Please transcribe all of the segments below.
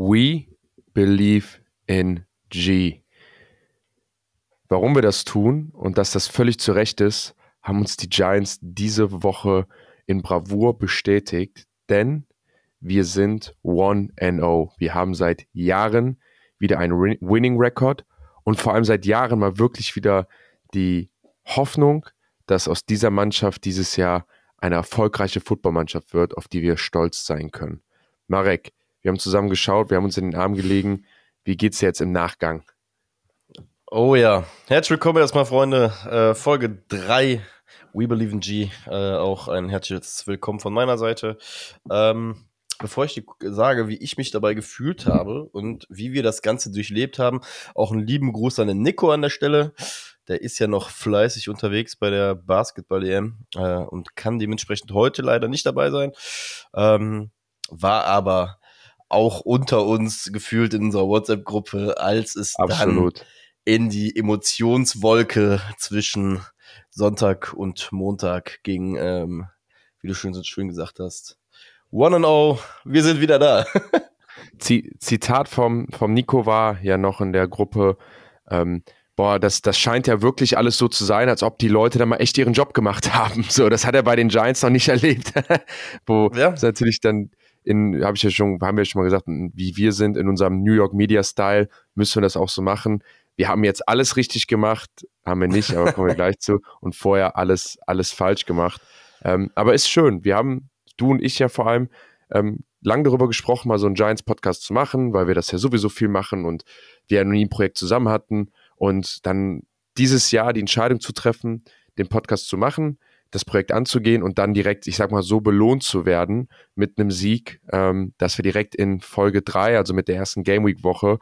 We believe in G. Warum wir das tun und dass das völlig zu Recht ist, haben uns die Giants diese Woche in Bravour bestätigt, denn wir sind 1-0. Wir haben seit Jahren wieder einen Winning Record und vor allem seit Jahren mal wirklich wieder die Hoffnung, dass aus dieser Mannschaft dieses Jahr eine erfolgreiche Footballmannschaft wird, auf die wir stolz sein können. Marek, wir haben zusammen geschaut, wir haben uns in den Arm gelegen. Wie geht's jetzt im Nachgang? Oh ja, herzlich willkommen erstmal, Freunde. Äh, Folge 3, We Believe in G. Äh, auch ein herzliches Willkommen von meiner Seite. Ähm, bevor ich dir sage, wie ich mich dabei gefühlt habe und wie wir das Ganze durchlebt haben, auch einen lieben Gruß an den Nico an der Stelle. Der ist ja noch fleißig unterwegs bei der Basketball-EM äh, und kann dementsprechend heute leider nicht dabei sein. Ähm, war aber auch unter uns gefühlt in unserer WhatsApp-Gruppe, als es Absolut. dann in die Emotionswolke zwischen Sonntag und Montag ging, ähm, wie du schön so schön gesagt hast. One and all, wir sind wieder da. Zitat vom, vom Nico war ja noch in der Gruppe, ähm, boah, das, das scheint ja wirklich alles so zu sein, als ob die Leute da mal echt ihren Job gemacht haben. So, das hat er bei den Giants noch nicht erlebt. Wo ja. es natürlich dann in, habe ich ja schon, haben wir schon mal gesagt, wie wir sind in unserem New York Media Style, müssen wir das auch so machen. Wir haben jetzt alles richtig gemacht, haben wir nicht, aber kommen wir gleich zu. Und vorher alles, alles falsch gemacht. Ähm, aber ist schön. Wir haben, du und ich ja vor allem, ähm, lang darüber gesprochen, mal so einen Giants-Podcast zu machen, weil wir das ja sowieso viel machen und wir ja noch nie ein Projekt zusammen hatten. Und dann dieses Jahr die Entscheidung zu treffen, den Podcast zu machen, das Projekt anzugehen und dann direkt, ich sag mal, so belohnt zu werden mit einem Sieg, ähm, dass wir direkt in Folge 3, also mit der ersten Game Week Woche,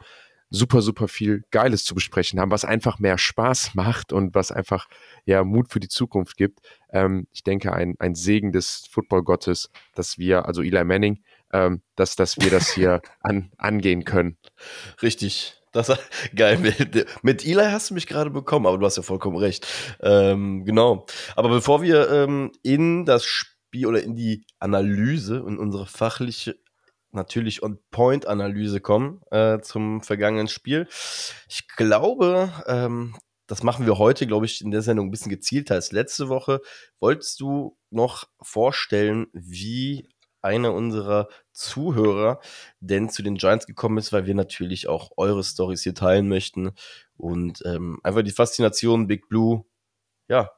super, super viel Geiles zu besprechen haben, was einfach mehr Spaß macht und was einfach ja Mut für die Zukunft gibt. Ähm, ich denke, ein, ein Segen des Football-Gottes, dass wir, also Eli Manning, ähm, dass, dass wir das hier an, angehen können. Richtig. Das geil. Mit, mit Eli hast du mich gerade bekommen, aber du hast ja vollkommen recht. Ähm, genau. Aber bevor wir ähm, in das Spiel oder in die Analyse und unsere fachliche natürlich On-Point-Analyse kommen äh, zum vergangenen Spiel. Ich glaube, ähm, das machen wir heute, glaube ich, in der Sendung ein bisschen gezielter als letzte Woche. Wolltest du noch vorstellen, wie einer unserer Zuhörer denn zu den Giants gekommen ist, weil wir natürlich auch eure Stories hier teilen möchten und ähm, einfach die Faszination Big Blue, ja,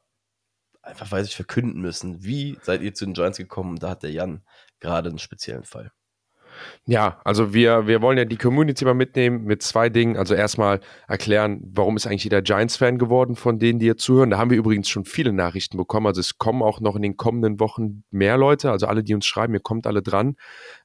einfach weiß ich verkünden müssen. Wie seid ihr zu den Giants gekommen? Da hat der Jan gerade einen speziellen Fall. Ja, also wir, wir wollen ja die Community mal mitnehmen mit zwei Dingen. Also erstmal erklären, warum ist eigentlich jeder Giants-Fan geworden von denen, die hier zuhören. Da haben wir übrigens schon viele Nachrichten bekommen. Also es kommen auch noch in den kommenden Wochen mehr Leute. Also alle, die uns schreiben, ihr kommt alle dran.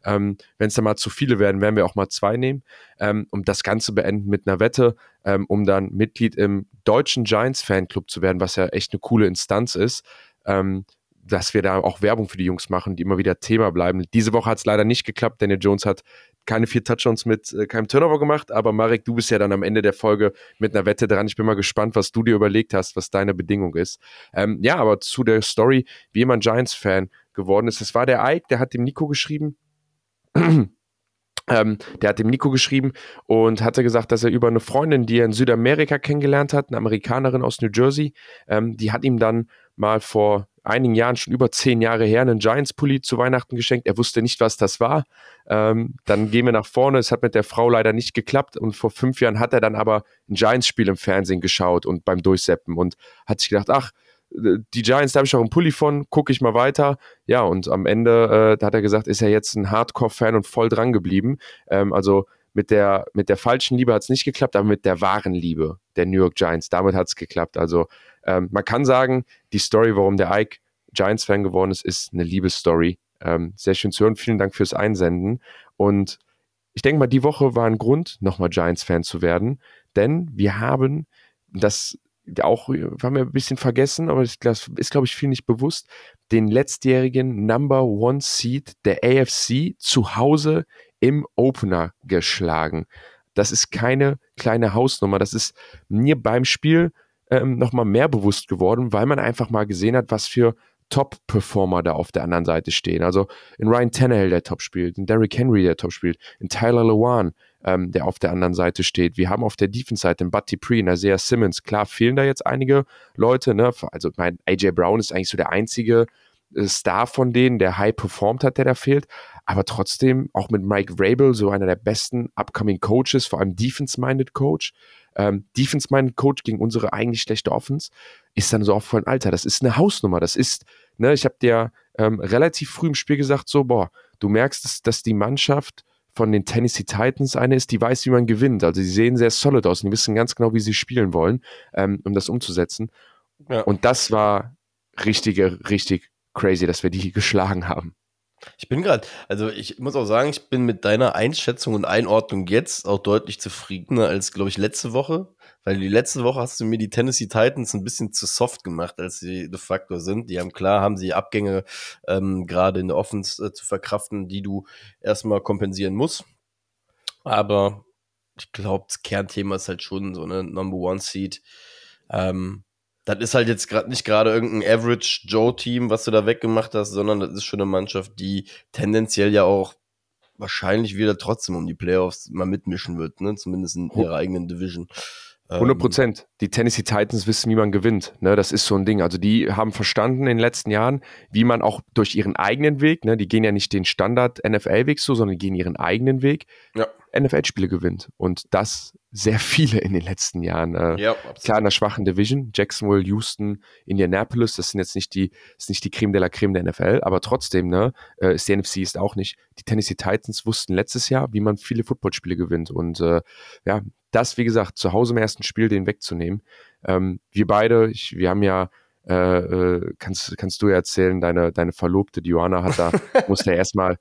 Ähm, Wenn es dann mal zu viele werden, werden wir auch mal zwei nehmen. Ähm, um das Ganze beenden mit einer Wette, ähm, um dann Mitglied im deutschen Giants-Fanclub zu werden, was ja echt eine coole Instanz ist. Ähm, dass wir da auch Werbung für die Jungs machen, die immer wieder Thema bleiben. Diese Woche hat es leider nicht geklappt. Daniel Jones hat keine vier Touchdowns mit äh, keinem Turnover gemacht, aber Marek, du bist ja dann am Ende der Folge mit einer Wette dran. Ich bin mal gespannt, was du dir überlegt hast, was deine Bedingung ist. Ähm, ja, aber zu der Story, wie jemand Giants-Fan geworden ist. Es war der Ike, der hat dem Nico geschrieben. Ähm, der hat dem Nico geschrieben und hatte gesagt, dass er über eine Freundin, die er in Südamerika kennengelernt hat, eine Amerikanerin aus New Jersey, ähm, die hat ihm dann mal vor einigen Jahren, schon über zehn Jahre her, einen Giants-Pulli zu Weihnachten geschenkt. Er wusste nicht, was das war. Ähm, dann gehen wir nach vorne. Es hat mit der Frau leider nicht geklappt. Und vor fünf Jahren hat er dann aber ein Giants-Spiel im Fernsehen geschaut und beim Durchseppen und hat sich gedacht, ach, die Giants, da habe ich auch einen Pulli von, gucke ich mal weiter. Ja, und am Ende äh, hat er gesagt, ist er jetzt ein Hardcore-Fan und voll dran geblieben. Ähm, also mit der, mit der falschen Liebe hat es nicht geklappt, aber mit der wahren Liebe der New York Giants, damit hat es geklappt. Also ähm, man kann sagen, die Story, warum der Ike Giants-Fan geworden ist, ist eine Liebesstory. Ähm, sehr schön zu hören. Vielen Dank fürs Einsenden. Und ich denke mal, die Woche war ein Grund, nochmal Giants-Fan zu werden, denn wir haben das auch, haben wir ein bisschen vergessen, aber das ist, glaube ich, viel nicht bewusst, den letztjährigen Number One Seed der AFC zu Hause im Opener geschlagen. Das ist keine kleine Hausnummer. Das ist mir beim Spiel ähm, nochmal mehr bewusst geworden, weil man einfach mal gesehen hat, was für Top-Performer da auf der anderen Seite stehen. Also in Ryan Tannehill, der top spielt, in Derrick Henry, der top spielt, in Tyler Lewan, ähm, der auf der anderen Seite steht. Wir haben auf der Defense-Seite in Buddy Pre, in Isaiah Simmons. Klar fehlen da jetzt einige Leute. Ne? Also mein AJ Brown ist eigentlich so der einzige äh, Star von denen, der high performt hat, der da fehlt. Aber trotzdem auch mit Mike Rabel, so einer der besten upcoming Coaches, vor allem Defense-minded Coach. Ähm, Defense-minded Coach gegen unsere eigentlich schlechte Offense ist dann so aufgefallen, Alter, das ist eine Hausnummer. Das ist, ne, ich habe dir ähm, relativ früh im Spiel gesagt, so, boah, du merkst, dass, dass die Mannschaft von den Tennessee Titans eine ist, die weiß, wie man gewinnt. Also sie sehen sehr solid aus und die wissen ganz genau, wie sie spielen wollen, ähm, um das umzusetzen. Ja. Und das war richtige, richtig crazy, dass wir die geschlagen haben. Ich bin gerade, also ich muss auch sagen, ich bin mit deiner Einschätzung und Einordnung jetzt auch deutlich zufriedener als, glaube ich, letzte Woche. Weil die letzte Woche hast du mir die Tennessee Titans ein bisschen zu soft gemacht, als sie de facto sind. Die haben klar, haben sie Abgänge ähm, gerade in der Offense äh, zu verkraften, die du erstmal kompensieren musst. Aber ich glaube, das Kernthema ist halt schon so eine Number One Seed. Ähm, das ist halt jetzt gerade nicht gerade irgendein Average Joe-Team, was du da weggemacht hast, sondern das ist schon eine Mannschaft, die tendenziell ja auch wahrscheinlich wieder trotzdem um die Playoffs mal mitmischen wird, ne? zumindest in ihrer eigenen Division. 100 ähm, Prozent. Die Tennessee Titans wissen, wie man gewinnt. Ne, das ist so ein Ding. Also die haben verstanden in den letzten Jahren, wie man auch durch ihren eigenen Weg, ne, die gehen ja nicht den Standard NFL-Weg so, sondern gehen ihren eigenen Weg, ja. NFL-Spiele gewinnt. Und das sehr viele in den letzten Jahren. Äh, ja, klar in der schwachen Division, Jacksonville, Houston, Indianapolis, das sind jetzt nicht die, ist nicht die Creme de la Creme der NFL, aber trotzdem, ne, äh, ist die NFC ist auch nicht. Die Tennessee Titans wussten letztes Jahr, wie man viele Footballspiele gewinnt. Und äh, ja, das, wie gesagt, zu Hause im ersten Spiel den wegzunehmen. Ähm, wir beide, ich, wir haben ja äh, äh kannst, kannst du ja erzählen, deine, deine Verlobte, die Johanna hat da, musste ja erstmal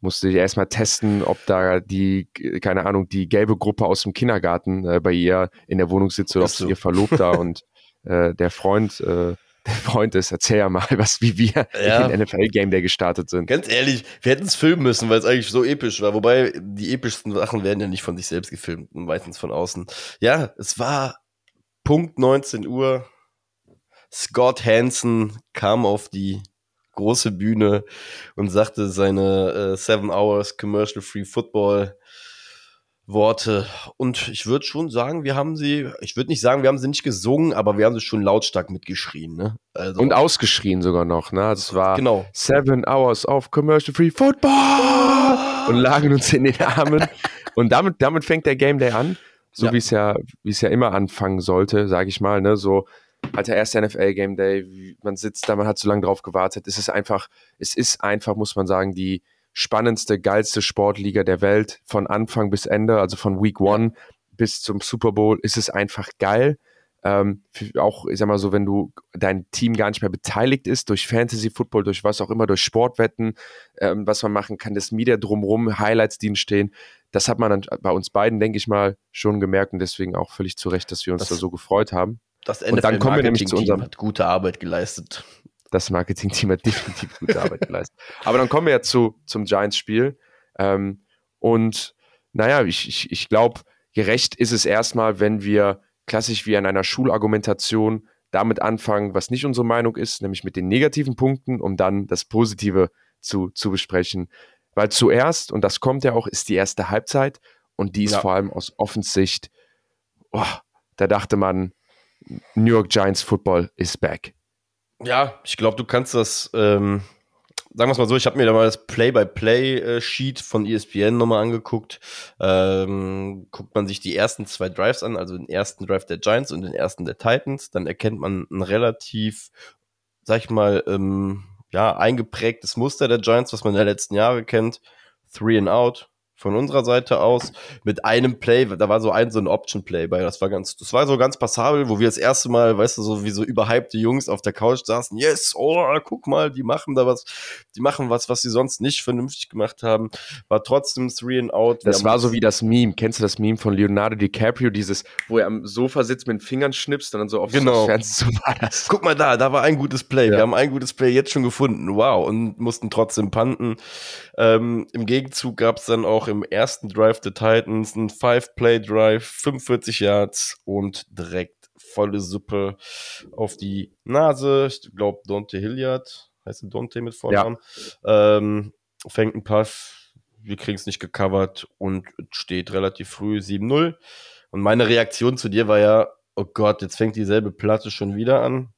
musste ich erstmal testen, ob da die, keine Ahnung, die gelbe Gruppe aus dem Kindergarten äh, bei ihr in der Wohnung sitzt oder ob so. ihr Verlobter und äh, der Freund, äh, Freund ist. Erzähl ja mal, was, wie wir ja. in den NFL-Game Day gestartet sind. Ganz ehrlich, wir hätten es filmen müssen, weil es eigentlich so episch war. Wobei, die epischsten Sachen werden ja nicht von sich selbst gefilmt, meistens von außen. Ja, es war Punkt 19 Uhr. Scott Hansen kam auf die große Bühne und sagte seine äh, Seven Hours Commercial Free Football Worte. Und ich würde schon sagen, wir haben sie, ich würde nicht sagen, wir haben sie nicht gesungen, aber wir haben sie schon lautstark mitgeschrien. Ne? Also, und ausgeschrien sogar noch. Ne? Das war genau. Seven Hours of Commercial Free Football und lagen uns in den Armen. und damit, damit fängt der Game Day an. So ja. wie es ja, wie es ja immer anfangen sollte, sage ich mal. Ne? So, halt der erste NFL Game Day, man sitzt da, man hat so lange drauf gewartet. Es ist einfach, es ist einfach, muss man sagen, die spannendste, geilste Sportliga der Welt von Anfang bis Ende, also von Week One bis zum Super Bowl, ist es einfach geil. Ähm, auch, ich sag mal so, wenn du dein Team gar nicht mehr beteiligt ist, durch Fantasy Football, durch was auch immer, durch Sportwetten, ähm, was man machen kann, das Media drumrum, Highlights, die entstehen, das hat man dann bei uns beiden, denke ich mal, schon gemerkt und deswegen auch völlig zu Recht, dass wir uns das, da so gefreut haben. Das NFL und dann kommen wir nämlich zu unserem hat gute Arbeit geleistet. Das Marketing-Team hat definitiv gute Arbeit geleistet. Aber dann kommen wir ja zu, zum Giants-Spiel. Ähm, und naja, ich, ich, ich glaube, gerecht ist es erstmal, wenn wir klassisch wie an einer Schulargumentation damit anfangen, was nicht unsere Meinung ist, nämlich mit den negativen Punkten, um dann das Positive zu, zu besprechen. Weil zuerst, und das kommt ja auch, ist die erste Halbzeit und die ist ja. vor allem aus Offensicht, oh, da dachte man, New York Giants Football is back. Ja, ich glaube, du kannst das, ähm, sagen wir es mal so, ich habe mir da mal das Play-by-Play-Sheet von ESPN nochmal angeguckt. Ähm, guckt man sich die ersten zwei Drives an, also den ersten Drive der Giants und den ersten der Titans, dann erkennt man ein relativ, sag ich mal, ähm, ja, eingeprägtes Muster der Giants, was man in den letzten Jahre kennt. Three and out, von unserer Seite aus mit einem Play, da war so ein so ein Option Play bei, das war ganz, das war so ganz passabel, wo wir das erste Mal, weißt du, so wie so überhypte Jungs auf der Couch saßen, yes, oh, guck mal, die machen da was, die machen was, was sie sonst nicht vernünftig gemacht haben, war trotzdem three and out. Das war so wie das Meme, kennst du das Meme von Leonardo DiCaprio, dieses, wo er am Sofa sitzt mit den Fingern schnipst und dann so auf genau. Fernsehen so war das. Guck mal da, da war ein gutes Play, ja. wir haben ein gutes Play jetzt schon gefunden, wow, und mussten trotzdem panten. Ähm, Im Gegenzug gab es dann auch im ersten Drive der Titans ein Five-Play-Drive, 45 Yards und direkt volle Suppe auf die Nase. Ich glaube, Dante Hilliard heißt Dante mit Vornamen, ja. ähm, fängt einen Pass, wir kriegen es nicht gecovert und steht relativ früh 7-0. Und meine Reaktion zu dir war ja, oh Gott, jetzt fängt dieselbe Platte schon wieder an.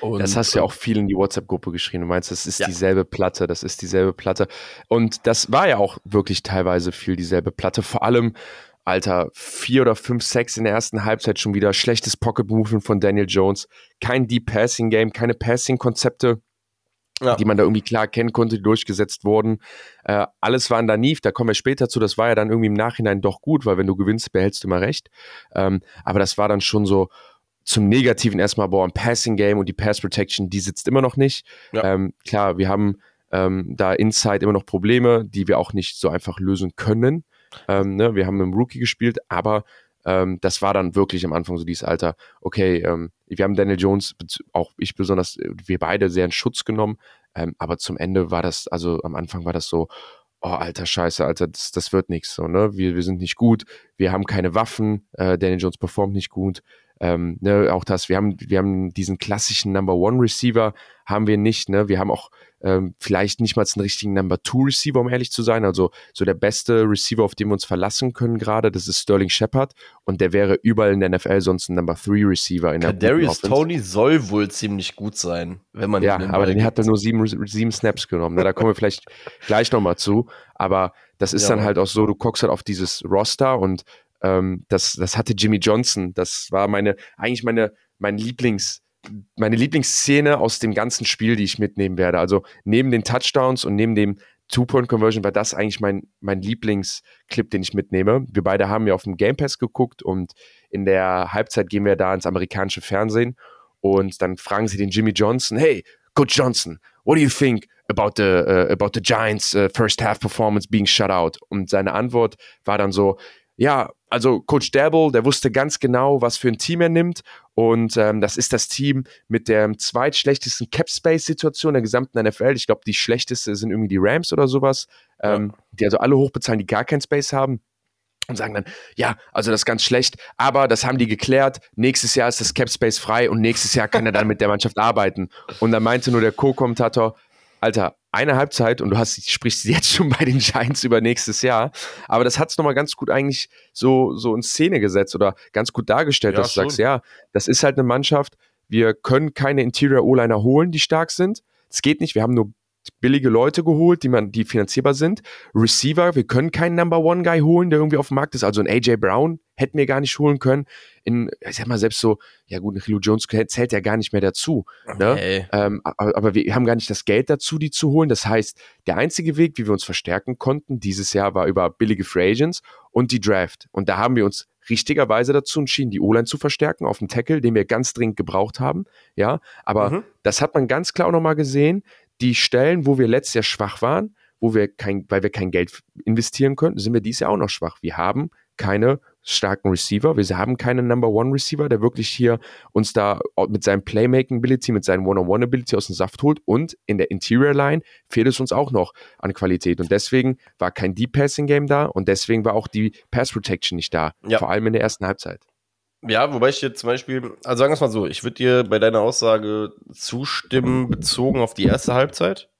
Und, das hast du ja auch viel in die WhatsApp-Gruppe geschrieben. Du meinst, das ist ja. dieselbe Platte, das ist dieselbe Platte. Und das war ja auch wirklich teilweise viel dieselbe Platte. Vor allem, Alter, vier oder fünf Sacks in der ersten Halbzeit schon wieder. Schlechtes Pocket-Movement von Daniel Jones. Kein Deep Passing-Game, keine Passing-Konzepte. Ja. die man da irgendwie klar kennen konnte, die durchgesetzt wurden. Äh, alles war da nie, da kommen wir später zu, das war ja dann irgendwie im Nachhinein doch gut, weil wenn du gewinnst, behältst du immer recht. Ähm, aber das war dann schon so, zum Negativen erstmal, boah, ein Passing Game und die Pass Protection, die sitzt immer noch nicht. Ja. Ähm, klar, wir haben ähm, da inside immer noch Probleme, die wir auch nicht so einfach lösen können. Ähm, ne? Wir haben mit dem Rookie gespielt, aber ähm, das war dann wirklich am Anfang so dieses Alter, okay, ähm, wir haben Daniel Jones, auch ich besonders, wir beide sehr in Schutz genommen, ähm, aber zum Ende war das, also am Anfang war das so, oh, alter Scheiße, Alter, das, das wird nichts. So, ne? wir, wir sind nicht gut, wir haben keine Waffen, äh, Daniel Jones performt nicht gut, ähm, ne, auch das, wir haben, wir haben diesen klassischen Number One Receiver, haben wir nicht, ne? Wir haben auch ähm, vielleicht nicht mal einen richtigen Number Two Receiver, um ehrlich zu sein. Also so der beste Receiver, auf den wir uns verlassen können gerade, das ist Sterling Shepard und der wäre überall in der NFL sonst ein Number Three Receiver in der Darius Tony soll wohl ziemlich gut sein, wenn man Ja, aber den hat er nur sieben, sieben Snaps genommen. Ne? Da kommen wir vielleicht gleich nochmal zu. Aber das ist ja. dann halt auch so, du guckst halt auf dieses Roster und ähm, das, das hatte Jimmy Johnson. Das war meine, eigentlich meine, mein Lieblings, meine Lieblingsszene aus dem ganzen Spiel, die ich mitnehmen werde. Also neben den Touchdowns und neben dem Two-Point-Conversion war das eigentlich mein, mein Lieblingsclip, den ich mitnehme. Wir beide haben ja auf dem Game Pass geguckt und in der Halbzeit gehen wir da ins amerikanische Fernsehen und dann fragen sie den Jimmy Johnson, hey, Coach Johnson, what do you think about the, uh, about the Giants uh, first half performance being shut out? Und seine Antwort war dann so, ja, also Coach Dabble, der wusste ganz genau, was für ein Team er nimmt. Und ähm, das ist das Team mit der zweitschlechtesten Cap-Space-Situation der gesamten NFL. Ich glaube, die schlechteste sind irgendwie die Rams oder sowas, ähm, ja. die also alle hochbezahlen, die gar keinen Space haben. Und sagen dann, ja, also das ist ganz schlecht, aber das haben die geklärt. Nächstes Jahr ist das Cap Space frei und nächstes Jahr kann er dann mit der Mannschaft arbeiten. Und dann meinte nur der Co-Kommentator, Alter, eine Halbzeit und du hast, sprichst jetzt schon bei den Giants über nächstes Jahr. Aber das hat es nochmal ganz gut eigentlich so, so in Szene gesetzt oder ganz gut dargestellt, ja, dass du schon. sagst, ja, das ist halt eine Mannschaft, wir können keine Interior O-Liner holen, die stark sind. Es geht nicht, wir haben nur billige Leute geholt, die man, die finanzierbar sind. Receiver, wir können keinen Number One Guy holen, der irgendwie auf dem Markt ist. Also ein AJ Brown hätten wir gar nicht holen können. In, ich sag mal, selbst so, ja gut, Julio Jones zählt ja gar nicht mehr dazu. Ne? Ähm, aber, aber, wir haben gar nicht das Geld dazu, die zu holen. Das heißt, der einzige Weg, wie wir uns verstärken konnten dieses Jahr, war über billige Free Agents und die Draft. Und da haben wir uns richtigerweise dazu entschieden, die O-Line zu verstärken auf dem Tackle, den wir ganz dringend gebraucht haben. Ja, aber mhm. das hat man ganz klar auch nochmal gesehen die Stellen, wo wir letztes Jahr schwach waren, wo wir kein, weil wir kein Geld investieren können, sind wir dieses Jahr auch noch schwach. Wir haben keine starken Receiver. Wir haben keinen Number One Receiver, der wirklich hier uns da mit seinem Playmaking Ability, mit seinem One-on-One Ability aus dem Saft holt. Und in der Interior Line fehlt es uns auch noch an Qualität. Und deswegen war kein Deep Passing Game da und deswegen war auch die Pass Protection nicht da. Ja. Vor allem in der ersten Halbzeit. Ja, wobei ich dir zum Beispiel, also sagen wir es mal so, ich würde dir bei deiner Aussage zustimmen, bezogen auf die erste Halbzeit.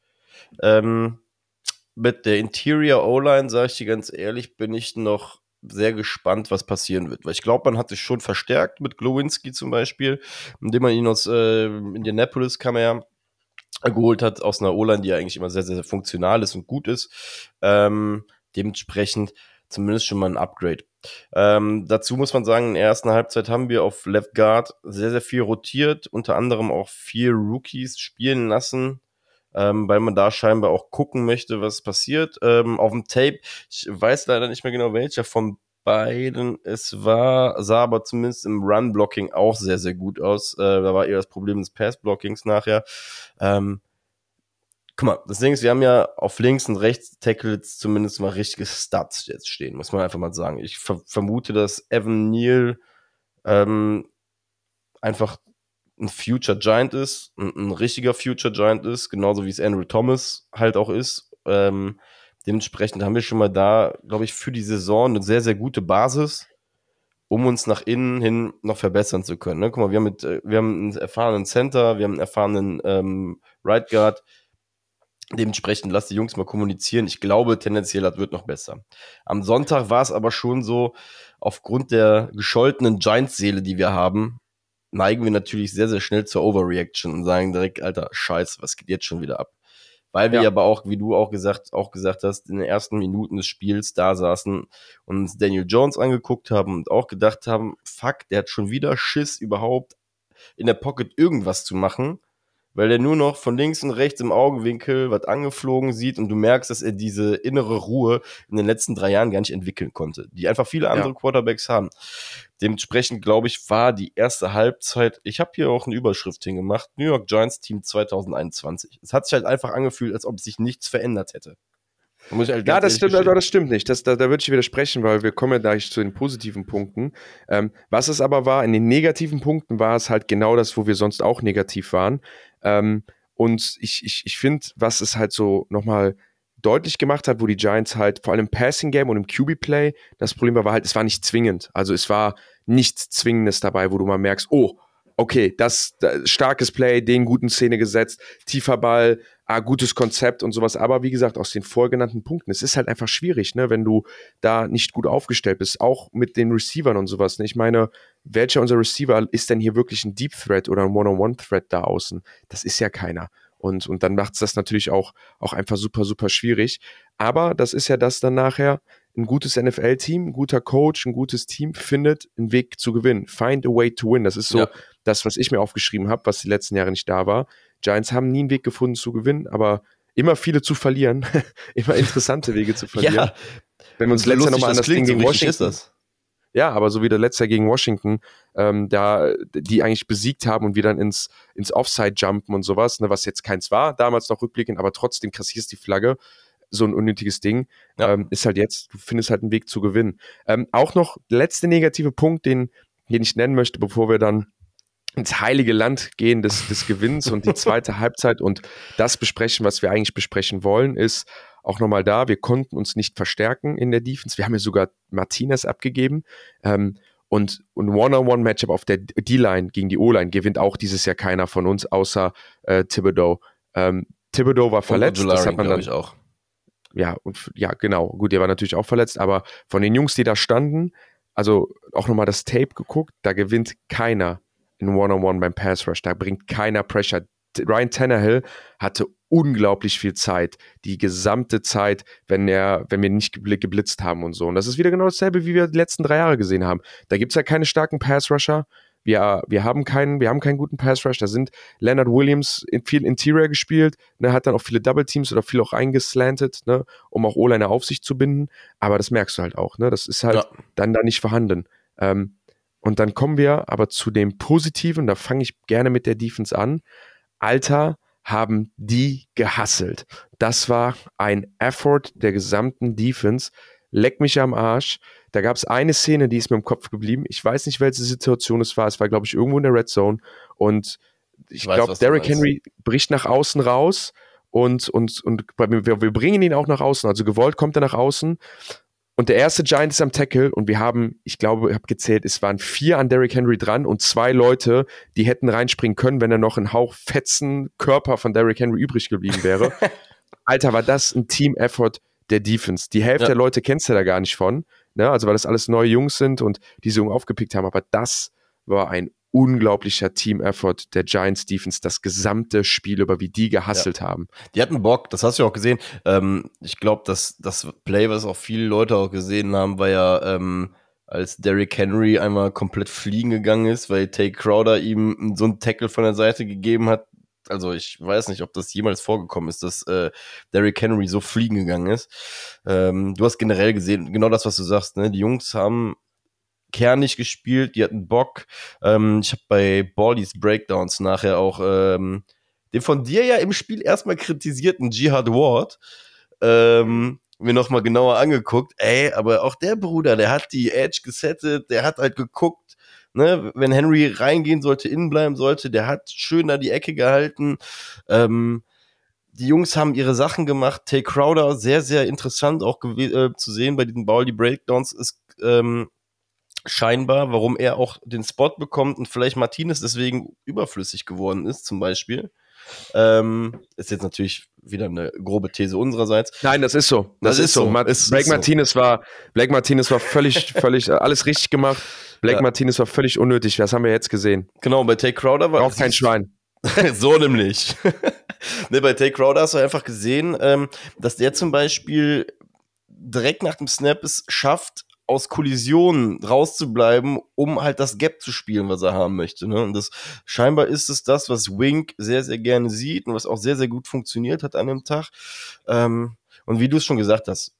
Ähm, mit der Interior O-Line, sage ich dir ganz ehrlich, bin ich noch sehr gespannt, was passieren wird. Weil ich glaube, man hat sich schon verstärkt mit Glowinski zum Beispiel, indem man ihn aus äh, Indianapolis kam er geholt hat, aus einer O-Line, die ja eigentlich immer sehr, sehr, sehr funktional ist und gut ist. Ähm, dementsprechend zumindest schon mal ein Upgrade. Ähm, dazu muss man sagen, in der ersten Halbzeit haben wir auf Left Guard sehr, sehr viel rotiert, unter anderem auch vier Rookies spielen lassen, ähm, weil man da scheinbar auch gucken möchte, was passiert. Ähm, auf dem Tape, ich weiß leider nicht mehr genau welcher von beiden es war, sah aber zumindest im Run-Blocking auch sehr, sehr gut aus. Äh, da war eher das Problem des Pass-Blockings nachher. Ähm, guck mal, das Ding ist, wir haben ja auf links und rechts Tackles zumindest mal richtige Stats jetzt stehen, muss man einfach mal sagen. Ich ver vermute, dass Evan Neal ähm, einfach ein Future Giant ist, ein, ein, richtiger Future Giant ist, genauso wie es Andrew Thomas halt auch ist. Ähm, dementsprechend haben wir schon mal da, glaube ich, für die Saison eine sehr, sehr gute Basis. um uns nach innen hin noch verbessern zu können. Ne? Guck mal, wir haben, mit, äh, wir haben einen erfahrenen Center, wir haben einen erfahrenen ähm, Right Guard. Dementsprechend lass die Jungs mal kommunizieren. Ich glaube, tendenziell das wird noch besser. Am Sonntag war es aber schon so, aufgrund der gescholtenen Giants-Seele, die wir haben, neigen wir natürlich sehr, sehr schnell zur Overreaction und sagen direkt, Alter, scheiße, was geht jetzt schon wieder ab? Weil wir ja. aber auch, wie du auch gesagt, auch gesagt hast, in den ersten Minuten des Spiels da saßen und uns Daniel Jones angeguckt haben und auch gedacht haben, fuck, der hat schon wieder Schiss überhaupt in der Pocket irgendwas zu machen weil er nur noch von links und rechts im Augenwinkel was angeflogen sieht und du merkst, dass er diese innere Ruhe in den letzten drei Jahren gar nicht entwickeln konnte, die einfach viele andere ja. Quarterbacks haben. Dementsprechend, glaube ich, war die erste Halbzeit, ich habe hier auch eine Überschrift hingemacht, New York Giants Team 2021. Es hat sich halt einfach angefühlt, als ob sich nichts verändert hätte. Halt ja, das stimmt, aber das stimmt nicht. Das, da, da würde ich widersprechen, weil wir kommen ja gleich zu den positiven Punkten. Ähm, was es aber war, in den negativen Punkten war es halt genau das, wo wir sonst auch negativ waren. Ähm, und ich, ich, ich finde, was es halt so nochmal deutlich gemacht hat, wo die Giants halt vor allem im Passing Game und im QB Play, das Problem war, war halt, es war nicht zwingend. Also es war nichts Zwingendes dabei, wo du mal merkst, oh, okay, das, das starkes Play, den guten Szene gesetzt, tiefer Ball, ah, gutes Konzept und sowas. Aber wie gesagt, aus den vorgenannten Punkten, es ist halt einfach schwierig, ne, wenn du da nicht gut aufgestellt bist, auch mit den Receivern und sowas. Ne? Ich meine, welcher unserer Receiver ist denn hier wirklich ein Deep Threat oder ein One-on-One-Threat da außen? Das ist ja keiner. Und, und dann macht es das natürlich auch, auch einfach super, super schwierig. Aber das ist ja das dann nachher, ein gutes NFL-Team, ein guter Coach, ein gutes Team findet einen Weg zu gewinnen. Find a way to win. Das ist so ja. das, was ich mir aufgeschrieben habe, was die letzten Jahre nicht da war. Giants haben nie einen Weg gefunden zu gewinnen, aber immer viele zu verlieren. immer interessante Wege zu verlieren. Ja. Wenn wir uns letztes Jahr nochmal an das Ding gegen Washington. Ja, aber so wie der letzte gegen Washington, ähm, da die eigentlich besiegt haben und wir dann ins, ins Offside jumpen und sowas, ne, was jetzt keins war, damals noch rückblickend, aber trotzdem kassierst die Flagge so ein unnötiges Ding, ja. ähm, ist halt jetzt, du findest halt einen Weg zu gewinnen. Ähm, auch noch der letzte negative Punkt, den, den ich nennen möchte, bevor wir dann ins heilige Land gehen des, des Gewinns und die zweite Halbzeit und das besprechen, was wir eigentlich besprechen wollen, ist auch nochmal da, wir konnten uns nicht verstärken in der Defense. Wir haben ja sogar Martinez abgegeben. Ähm, und ein One-on-One-Matchup auf der D-Line gegen die O-Line gewinnt auch dieses Jahr keiner von uns, außer äh, Thibodeau. Ähm, Thibodeau war verletzt, und das hat man dann ich auch ja, und ja, genau. Gut, der war natürlich auch verletzt, aber von den Jungs, die da standen, also auch nochmal das Tape geguckt, da gewinnt keiner in One-on-One beim Pass Rush. Da bringt keiner Pressure. Ryan Tannehill hatte unglaublich viel Zeit, die gesamte Zeit, wenn er, wenn wir nicht geblitzt haben und so. Und das ist wieder genau dasselbe, wie wir die letzten drei Jahre gesehen haben. Da gibt es ja keine starken Pass Rusher. Wir, wir haben keinen, wir haben keinen guten Pass Rush. Da sind Leonard Williams in viel Interior gespielt, ne, hat dann auch viele Double Teams oder viel auch eingeslantet, ne, um auch O-Liner auf sich zu binden. Aber das merkst du halt auch, ne, das ist halt ja. dann da nicht vorhanden. Ähm, und dann kommen wir aber zu dem Positiven, da fange ich gerne mit der Defense an. Alter, haben die gehasselt. Das war ein Effort der gesamten Defense. Leck mich am Arsch. Da gab es eine Szene, die ist mir im Kopf geblieben. Ich weiß nicht, welche Situation es war. Es war, glaube ich, irgendwo in der Red Zone. Und ich, ich glaube, Derrick Henry bricht nach außen raus und, und, und wir, wir bringen ihn auch nach außen. Also gewollt kommt er nach außen. Und der erste Giant ist am Tackle und wir haben, ich glaube, ich habe gezählt, es waren vier an Derrick Henry dran und zwei Leute, die hätten reinspringen können, wenn er noch ein Hauch fetzen Körper von Derrick Henry übrig geblieben wäre. Alter, war das ein Team-Effort der Defense. Die Hälfte ja. der Leute kennst du da gar nicht von. Ne? Also weil das alles neue Jungs sind und diese Jungen aufgepickt haben. Aber das war ein unglaublicher Team-Effort der Giants Defense das gesamte Spiel über, wie die gehasselt ja. haben. Die hatten Bock, das hast du auch gesehen. Ähm, ich glaube, dass das Play, was auch viele Leute auch gesehen haben, war ja, ähm, als Derrick Henry einmal komplett fliegen gegangen ist, weil Tay Crowder ihm so einen Tackle von der Seite gegeben hat. Also ich weiß nicht, ob das jemals vorgekommen ist, dass äh, Derrick Henry so fliegen gegangen ist. Ähm, du hast generell gesehen, genau das, was du sagst. Ne? Die Jungs haben kernig gespielt, die hatten Bock. Ähm, ich habe bei Ballys Breakdowns nachher auch ähm, den von dir ja im Spiel erstmal kritisierten Jihad Ward ähm, mir nochmal genauer angeguckt. Ey, aber auch der Bruder, der hat die Edge gesettet, der hat halt geguckt, ne, wenn Henry reingehen sollte, innen bleiben sollte, der hat schön da die Ecke gehalten. Ähm, die Jungs haben ihre Sachen gemacht. Tay Crowder, sehr, sehr interessant auch äh, zu sehen bei diesen Bally Breakdowns, ist ähm, scheinbar, warum er auch den Spot bekommt und vielleicht Martinez deswegen überflüssig geworden ist, zum Beispiel. Ähm, ist jetzt natürlich wieder eine grobe These unsererseits. Nein, das ist so. Das, das ist, ist, so. so. Ist, Blake ist Martinez so. war, Blake Martinez war völlig, völlig, alles richtig gemacht. Blake ja. Martinez war völlig unnötig. Das haben wir jetzt gesehen. Genau, bei Tay Crowder war. Auch kein Schwein. so nämlich. ne, bei Tay Crowder hast du einfach gesehen, ähm, dass der zum Beispiel direkt nach dem Snap es schafft, aus Kollisionen rauszubleiben, um halt das Gap zu spielen, was er haben möchte. Ne? Und das scheinbar ist es das, was Wink sehr, sehr gerne sieht und was auch sehr, sehr gut funktioniert hat an dem Tag. Ähm, und wie du es schon gesagt hast,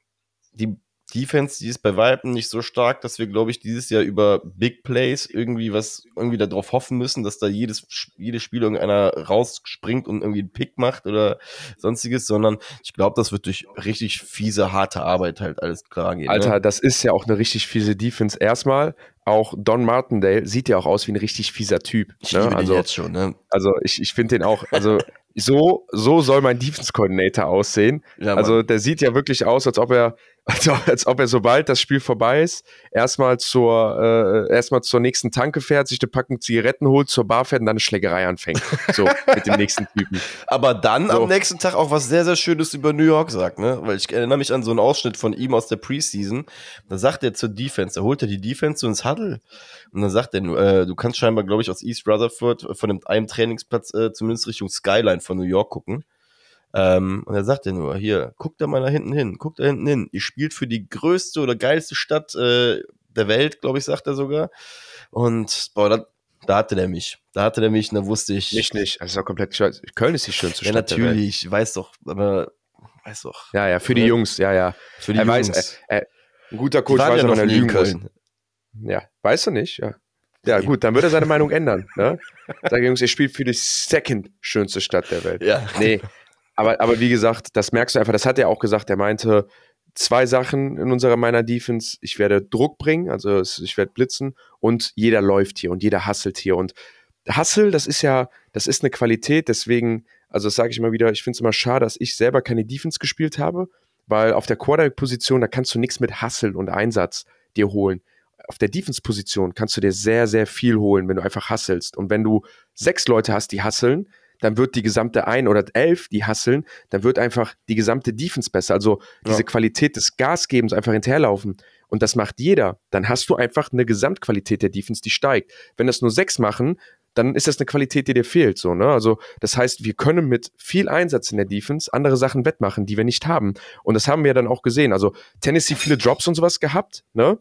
die Defense, die ist bei Weitem nicht so stark, dass wir, glaube ich, dieses Jahr über Big Plays irgendwie was, irgendwie darauf hoffen müssen, dass da jedes, jedes Spiel irgendeiner rausspringt und irgendwie einen Pick macht oder sonstiges, sondern ich glaube, das wird durch richtig fiese, harte Arbeit halt alles klar gehen. Alter, ne? das ist ja auch eine richtig fiese Defense. Erstmal, auch Don Martindale sieht ja auch aus wie ein richtig fieser Typ. Ich ne? also, jetzt schon, ne? Also ich, ich finde den auch, also so, so soll mein Defense Coordinator aussehen. Ja, also der sieht ja wirklich aus, als ob er also, als ob er sobald das Spiel vorbei ist, erstmal zur, äh, erstmal zur nächsten Tanke fährt, sich eine Packung Zigaretten holt, zur Bar fährt und dann eine Schlägerei anfängt. So, mit dem nächsten Typen. Aber dann so. am nächsten Tag auch was sehr, sehr Schönes über New York sagt, ne? Weil ich erinnere mich an so einen Ausschnitt von ihm aus der Preseason. Da sagt er zur Defense, da holt er die Defense so ins Huddle. Und dann sagt er, äh, du kannst scheinbar, glaube ich, aus East Rutherford von dem, einem Trainingsplatz äh, zumindest Richtung Skyline von New York gucken. Ähm, und er sagt ja nur, hier, guckt da mal da hinten hin, guckt da hinten hin. Ihr spielt für die größte oder geilste Stadt äh, der Welt, glaube ich, sagt er sogar. Und boah, da, da hatte der mich. Da hatte der mich und da wusste ich. Nicht, nicht. Also komplett Köln ist die schönste Stadt. Ja, natürlich, weiß doch, aber weiß doch. Ja, ja, für die Jungs, ja, ja. Für die er Jungs. Weiß, äh, äh, ein guter Coach weiß, ja noch nie in Köln. Ja, weißt du nicht, ja. Ja, gut, dann wird er seine Meinung ändern. Ne? Sag Jungs, ihr spielt für die second schönste Stadt der Welt. Ja. Nee, aber, aber wie gesagt, das merkst du einfach, das hat er auch gesagt, er meinte, zwei Sachen in unserer meiner Defense. Ich werde Druck bringen, also ich werde blitzen und jeder läuft hier und jeder hasselt hier. Und Hassel, das ist ja, das ist eine Qualität, deswegen, also das sage ich immer wieder, ich finde es immer schade, dass ich selber keine Defense gespielt habe, weil auf der Quarterback-Position, da kannst du nichts mit Hassel und Einsatz dir holen. Auf der Defense-Position kannst du dir sehr, sehr viel holen, wenn du einfach hasselst. Und wenn du sechs Leute hast, die hasseln, dann wird die gesamte ein oder elf, die hasseln, dann wird einfach die gesamte Defense besser. Also diese ja. Qualität des Gasgebens einfach hinterherlaufen. Und das macht jeder. Dann hast du einfach eine Gesamtqualität der Defense, die steigt. Wenn das nur sechs machen, dann ist das eine Qualität, die dir fehlt. So, ne? Also, das heißt, wir können mit viel Einsatz in der Defense andere Sachen wettmachen, die wir nicht haben. Und das haben wir dann auch gesehen. Also, Tennessee viele Drops und sowas gehabt, ne?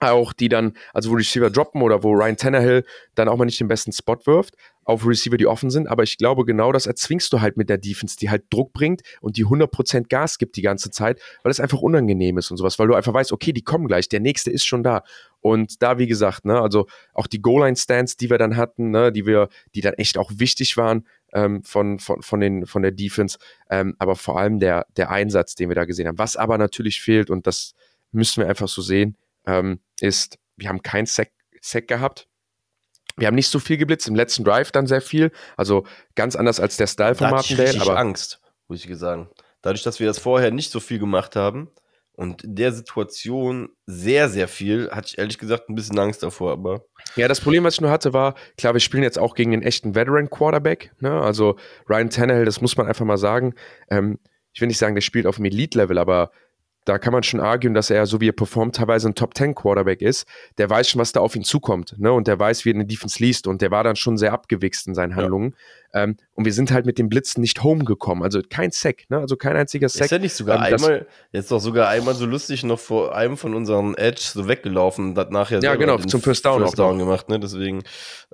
auch die dann, also wo Receiver droppen oder wo Ryan Tannehill dann auch mal nicht den besten Spot wirft, auf Receiver, die offen sind. Aber ich glaube, genau das erzwingst du halt mit der Defense, die halt Druck bringt und die 100% Gas gibt die ganze Zeit, weil es einfach unangenehm ist und sowas, weil du einfach weißt, okay, die kommen gleich, der nächste ist schon da. Und da, wie gesagt, ne, also auch die Goal-Line-Stands, die wir dann hatten, ne, die wir, die dann echt auch wichtig waren, ähm, von, von, von, den, von der Defense, ähm, aber vor allem der, der Einsatz, den wir da gesehen haben. Was aber natürlich fehlt, und das müssen wir einfach so sehen, ähm, ist, wir haben kein Sack, Sack gehabt. Wir haben nicht so viel geblitzt, im letzten Drive dann sehr viel. Also ganz anders als der Style von Martindale. Ich aber Angst, muss ich sagen. Dadurch, dass wir das vorher nicht so viel gemacht haben und in der Situation sehr, sehr viel, hatte ich ehrlich gesagt ein bisschen Angst davor, aber. Ja, das Problem, was ich nur hatte, war, klar, wir spielen jetzt auch gegen den echten Veteran-Quarterback. Ne? Also Ryan Tannehill, das muss man einfach mal sagen. Ähm, ich will nicht sagen, der spielt auf dem Elite-Level, aber da kann man schon argen, dass er, so wie er performt, teilweise ein Top-10-Quarterback ist. Der weiß schon, was da auf ihn zukommt. Ne? Und der weiß, wie er eine Defense liest. Und der war dann schon sehr abgewichst in seinen Handlungen. Ja. Ähm, und wir sind halt mit den Blitzen nicht home gekommen. Also kein Sack, ne? also kein einziger Sack. Ist ja nicht sogar ähm, einmal, jetzt doch sogar einmal so lustig noch vor einem von unseren Edge so weggelaufen und hat nachher ja, genau, zum First Down, First Down gemacht. Ne? Deswegen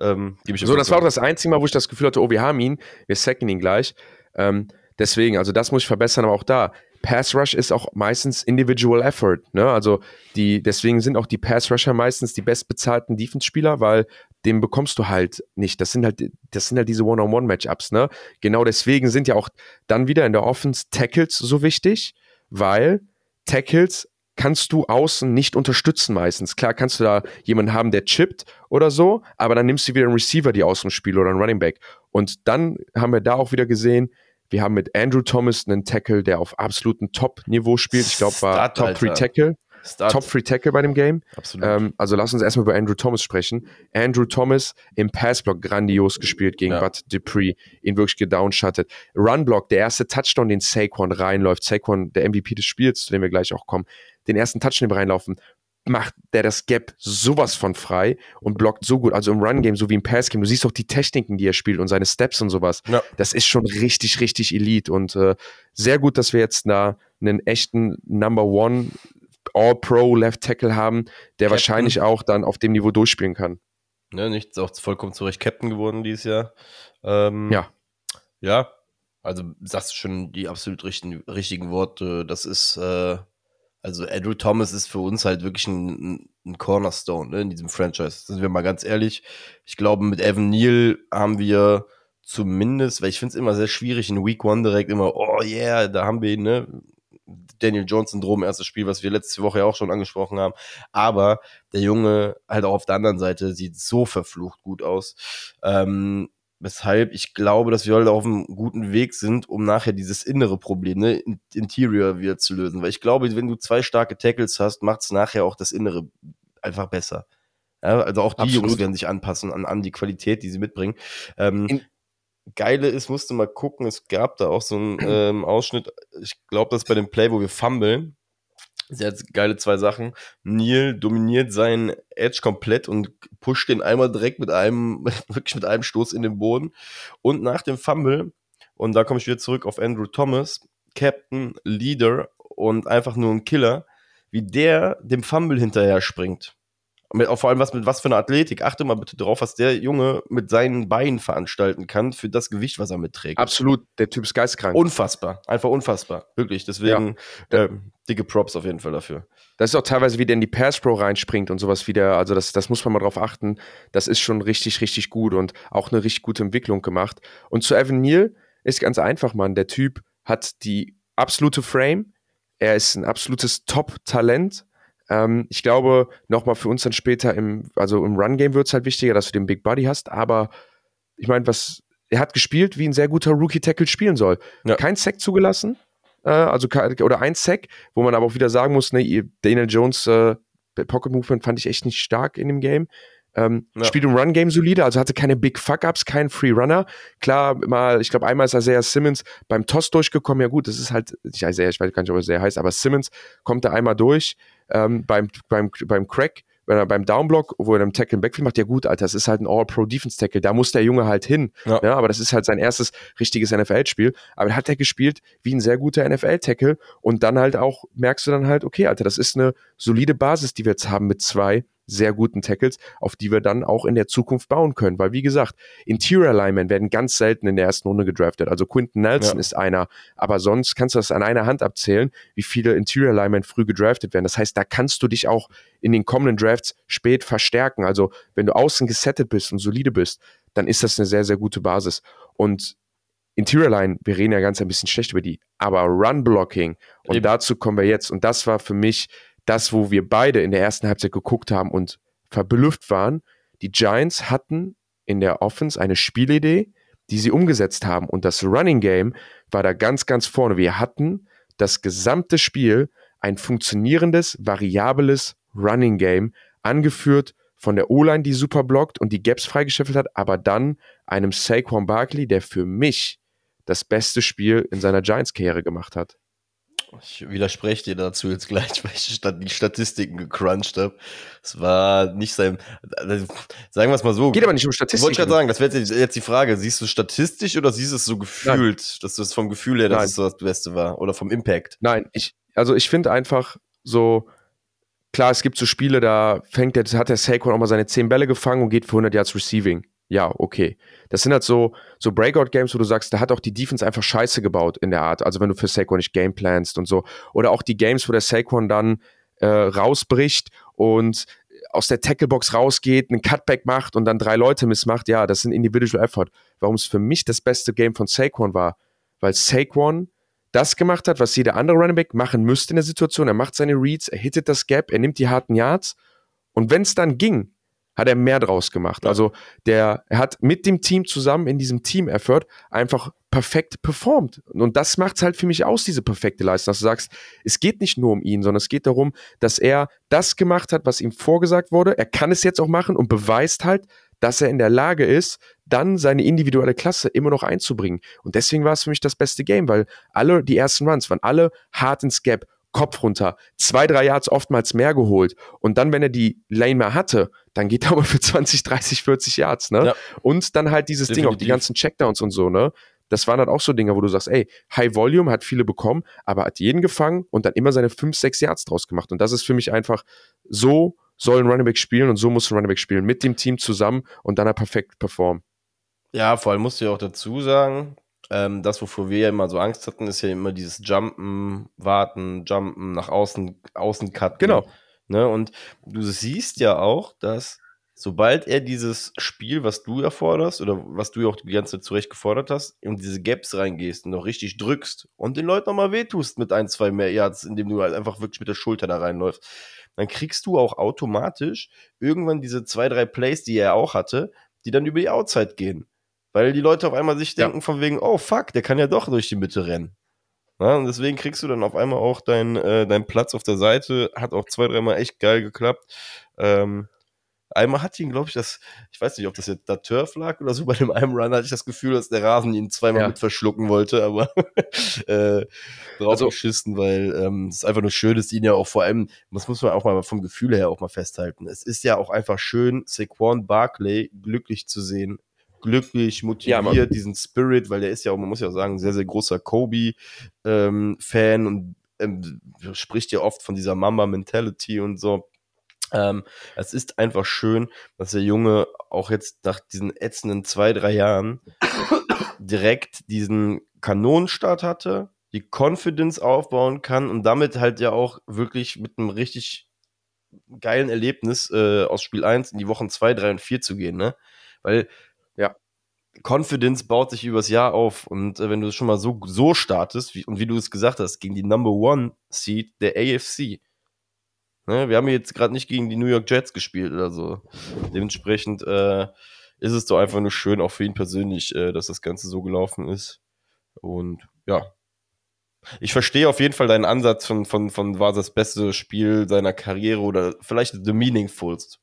ähm, gebe ich So, das war auch das einzige Mal, wo ich das Gefühl hatte, oh, wir haben ihn, wir sacken ihn gleich. Ähm, deswegen, also das muss ich verbessern, aber auch da Pass Rush ist auch meistens Individual Effort. Ne? Also die, deswegen sind auch die Pass Rusher meistens die bestbezahlten Defense-Spieler, weil den bekommst du halt nicht. Das sind halt, das sind halt diese One-on-One-Matchups. Ne? Genau deswegen sind ja auch dann wieder in der Offense Tackles so wichtig, weil Tackles kannst du außen nicht unterstützen meistens. Klar kannst du da jemanden haben, der chippt oder so, aber dann nimmst du wieder einen Receiver, die außen spielt oder einen Running Back. Und dann haben wir da auch wieder gesehen, wir haben mit Andrew Thomas einen Tackle, der auf absolutem Top-Niveau spielt. Ich glaube, war Top 3 Tackle. Top Free Tackle bei dem Game. Absolut. Ähm, also lass uns erstmal über Andrew Thomas sprechen. Andrew Thomas im Passblock grandios gespielt gegen Ja. Bud Dupree, ihn wirklich gedownshottet. Runblock, der erste Touchdown, den Saquon reinläuft. Saquon, der MVP des Spiels, zu dem wir gleich auch kommen, den ersten Touchdown, reinlaufen, macht der das Gap sowas von frei und blockt so gut. Also im Run-Game, so wie im Pass-Game. Du siehst auch die Techniken, die er spielt und seine Steps und sowas. Ja. Das ist schon richtig, richtig Elite und äh, sehr gut, dass wir jetzt da einen echten Number One All-Pro Left Tackle haben, der Captain. wahrscheinlich auch dann auf dem Niveau durchspielen kann. Ne, nicht auch vollkommen zu Recht Captain geworden dieses Jahr. Ähm, Ja. Ja, also sagst du schon die absolut richtigen, richtigen Worte. Das ist, äh, also Andrew Thomas ist für uns halt wirklich ein, ein Cornerstone ne, in diesem Franchise. Sind wir mal ganz ehrlich. Ich glaube, mit Evan Neal haben wir zumindest, weil ich finde es immer sehr schwierig, in Week One direkt immer, oh yeah, da haben wir ihn, ne? Daniel Jones-Syndrom, erstes Spiel, was wir letzte Woche ja auch schon angesprochen haben. Aber der Junge halt auch auf der anderen Seite sieht so verflucht gut aus. Ähm, weshalb ich glaube, dass wir halt auf einem guten Weg sind, um nachher dieses innere Problem, ne, In- Interior wieder zu lösen. Weil ich glaube, wenn du zwei starke Tackles hast, macht es nachher auch das Innere einfach besser. Ja, also auch die Absolut. Jungs werden sich anpassen an, an die Qualität, die sie mitbringen. Ähm, In- Geile ist, musste mal gucken, es gab da auch so einen ähm, Ausschnitt, ich glaube, das ist bei dem Play, wo wir fummeln. Sehr geile zwei Sachen. Neil dominiert seinen Edge komplett und pusht den einmal direkt mit einem, wirklich mit einem Stoß in den Boden. Und nach dem Fumble, und da komme ich wieder zurück auf Andrew Thomas, Captain, Leader und einfach nur ein Killer, wie der dem Fumble hinterher springt. Mit, auch vor allem was mit was für einer Athletik. Achte mal bitte drauf, was der Junge mit seinen Beinen veranstalten kann für das Gewicht, was er mitträgt. Absolut, der Typ ist geistkrank. Unfassbar. Einfach unfassbar. Wirklich. Deswegen äh, dicke Props auf jeden Fall dafür. Das ist auch teilweise, wie der in die Pass Pro reinspringt und sowas wieder. Also, das, das muss man mal drauf achten. Das ist schon richtig, richtig gut und auch eine richtig gute Entwicklung gemacht. Und zu Evan Neal ist ganz einfach, Mann. Der Typ hat die absolute Frame. Er ist ein absolutes Top-Talent. Ähm, ich glaube, nochmal für uns dann später im, also im Run-Game wird es halt wichtiger, dass du den Big Buddy hast. Aber ich meine, was, er hat gespielt, wie ein sehr guter Rookie-Tackle spielen soll. Ja. Kein Sack zugelassen. Äh, also oder ein Sack, wo man aber auch wieder sagen muss, ne, Daniel Jones äh, Pocket Movement fand ich echt nicht stark in dem Game. Ähm, Ja. Spielt im Run-Game solide, also hatte keine Big Fuck-Ups, keinen Free Runner. Klar, mal, ich glaube, einmal ist Isaiah Simmons beim Toss durchgekommen. Ja, gut, das ist halt, nicht Isaiah, ich weiß gar nicht, ob er sehr heißt, aber Simmons kommt da einmal durch ähm, beim, beim, beim Crack, wenn er beim Downblock, wo er einen Tackle im Backfield macht. Ja, gut, Alter, das ist halt ein All-Pro-Defense-Tackle. Da muss der Junge halt hin. Ja. Ja, aber das ist halt sein erstes richtiges NFL-Spiel. Aber hat er gespielt wie ein sehr guter NFL-Tackle. Und dann halt auch, merkst du dann halt, okay, Alter, das ist eine solide Basis, die wir jetzt haben mit zwei sehr guten Tackles, auf die wir dann auch in der Zukunft bauen können. Weil, wie gesagt, Interior Linemen werden ganz selten in der ersten Runde gedraftet. Also Quinton Nelson Ja. ist einer, aber sonst kannst du das an einer Hand abzählen, wie viele Interior Linemen früh gedraftet werden. Das heißt, da kannst du dich auch in den kommenden Drafts spät verstärken. Also, wenn du außen gesettet bist und solide bist, dann ist das eine sehr, sehr gute Basis. Und Interior Line, wir reden ja ganz ein bisschen schlecht über die, aber Run Blocking, und Eben. dazu kommen wir jetzt, und das war für mich das, wo wir beide in der ersten Halbzeit geguckt haben und verblüfft waren. Die Giants hatten in der Offense eine Spielidee, die sie umgesetzt haben. Und das Running Game war da ganz, ganz vorne. Wir hatten das gesamte Spiel ein funktionierendes, variables Running Game, angeführt von der O-Line, die super blockt und die Gaps freigeschäffelt hat, aber dann einem Saquon Barkley, der für mich das beste Spiel in seiner Giants-Karriere gemacht hat. Ich widerspreche dir dazu jetzt gleich, weil ich die Statistiken gecrunched habe. Es war nicht sein. Also, sagen wir es mal so. Geht aber nicht um Ich wollte Statistiken. gerade sagen, das wäre jetzt, die Frage. Siehst du statistisch oder siehst du es so gefühlt, dass du es vom Gefühl her, dass Nein. es so das Beste war? Oder vom Impact? Nein, ich, also ich finde einfach so, klar, es gibt so Spiele, da fängt der, hat der Saquon auch mal seine 10 Bälle gefangen und geht für 100 Yards Receiving. Ja, okay. Das sind halt so, so Breakout-Games, wo du sagst, da hat auch die Defense einfach Scheiße gebaut in der Art. Also wenn du für Saquon nicht gameplanst und so. Oder auch die Games, wo der Saquon dann äh, rausbricht und aus der Tacklebox rausgeht, einen Cutback macht und dann drei Leute missmacht. Ja, das ein Individual Effort. Warum es für mich das beste Game von Saquon war, weil Saquon das gemacht hat, was jeder andere Running Back machen müsste in der Situation. Er macht seine Reads, er hittet das Gap, er nimmt die harten Yards und wenn es dann ging, hat er mehr draus gemacht. Also der, er hat mit dem Team zusammen in diesem Team-Effort einfach perfekt performt. Und das macht es halt für mich aus, diese perfekte Leistung, dass du sagst, es geht nicht nur um ihn, sondern es geht darum, dass er das gemacht hat, was ihm vorgesagt wurde. Er kann es jetzt auch machen und beweist halt, dass er in der Lage ist, dann seine individuelle Klasse immer noch einzubringen. Und deswegen war es für mich das beste Game, weil alle die ersten Runs waren alle hart ins Gap, Kopf runter, zwei, drei Yards oftmals mehr geholt. Und dann, wenn er die Lane mehr hatte, dann geht er aber für 20, 30, 40 Yards, ne? Ja. Und dann halt dieses Definitiv. Ding, auch die ganzen Checkdowns und so, ne? Das waren halt auch so Dinge, wo du sagst, ey, High Volume hat viele bekommen, aber hat jeden gefangen und dann immer seine 5, 6 Yards draus gemacht. Und das ist für mich einfach so soll ein Running Back spielen und so muss ein Running Back spielen. Mit dem Team zusammen und dann er perfekt performen. Ja, vor allem musst du ja auch dazu sagen, ähm, das, wovor wir ja immer so Angst hatten, ist ja immer dieses Jumpen, Warten, Jumpen, nach außen, außen cutten. Genau. Ne? Und du siehst ja auch, dass sobald er dieses Spiel, was du erforderst oder was du ja auch die ganze Zeit zurecht gefordert hast, in diese Gaps reingehst und noch richtig drückst und den Leuten nochmal wehtust mit ein, zwei mehr Yards, indem du halt einfach wirklich mit der Schulter da reinläufst, dann kriegst du auch automatisch irgendwann diese zwei, drei Plays, die er auch hatte, die dann über die Outside gehen. Weil die Leute auf einmal sich denken ja. von wegen, oh fuck, der kann ja doch durch die Mitte rennen. Ja, und deswegen kriegst du dann auf einmal auch deinen äh, dein Platz auf der Seite. Hat auch zwei, dreimal echt geil geklappt. Ähm, einmal hat ihn, glaube ich, das, ich weiß nicht, ob das jetzt da Turf lag oder so, bei dem einen Run hatte ich das Gefühl, dass der Rasen ihn zweimal ja. mit verschlucken wollte, aber äh, drauf also, geschissen, weil ähm, es einfach nur schön ist, ihn ja auch vor allem, das muss man auch mal vom Gefühl her auch mal festhalten. Es ist ja auch einfach schön, Saquon Barkley glücklich zu sehen glücklich, motiviert, ja, diesen Spirit, weil der ist ja auch, man muss ja auch sagen, sehr, sehr großer Kobe-Fan ähm, und ähm, spricht ja oft von dieser Mamba-Mentality und so. Ähm, es ist einfach schön, dass der Junge auch jetzt nach diesen ätzenden zwei, drei Jahren direkt diesen Kanonenstart hatte, die Confidence aufbauen kann und damit halt ja auch wirklich mit einem richtig geilen Erlebnis äh, aus Spiel 1 in die Wochen 2, 3 und 4 zu gehen, ne? Weil Confidence baut sich übers Jahr auf. Und äh, wenn du es schon mal so, so startest, wie, und wie du es gesagt hast, gegen die Number One Seed der AFC. Ne, wir haben jetzt gerade nicht gegen die New York Jets gespielt oder so. Dementsprechend äh, ist es doch einfach nur schön, auch für ihn persönlich, äh, dass das Ganze so gelaufen ist. Und ja. Ich verstehe auf jeden Fall deinen Ansatz von, von, von war das beste Spiel seiner Karriere oder vielleicht the meaningfulst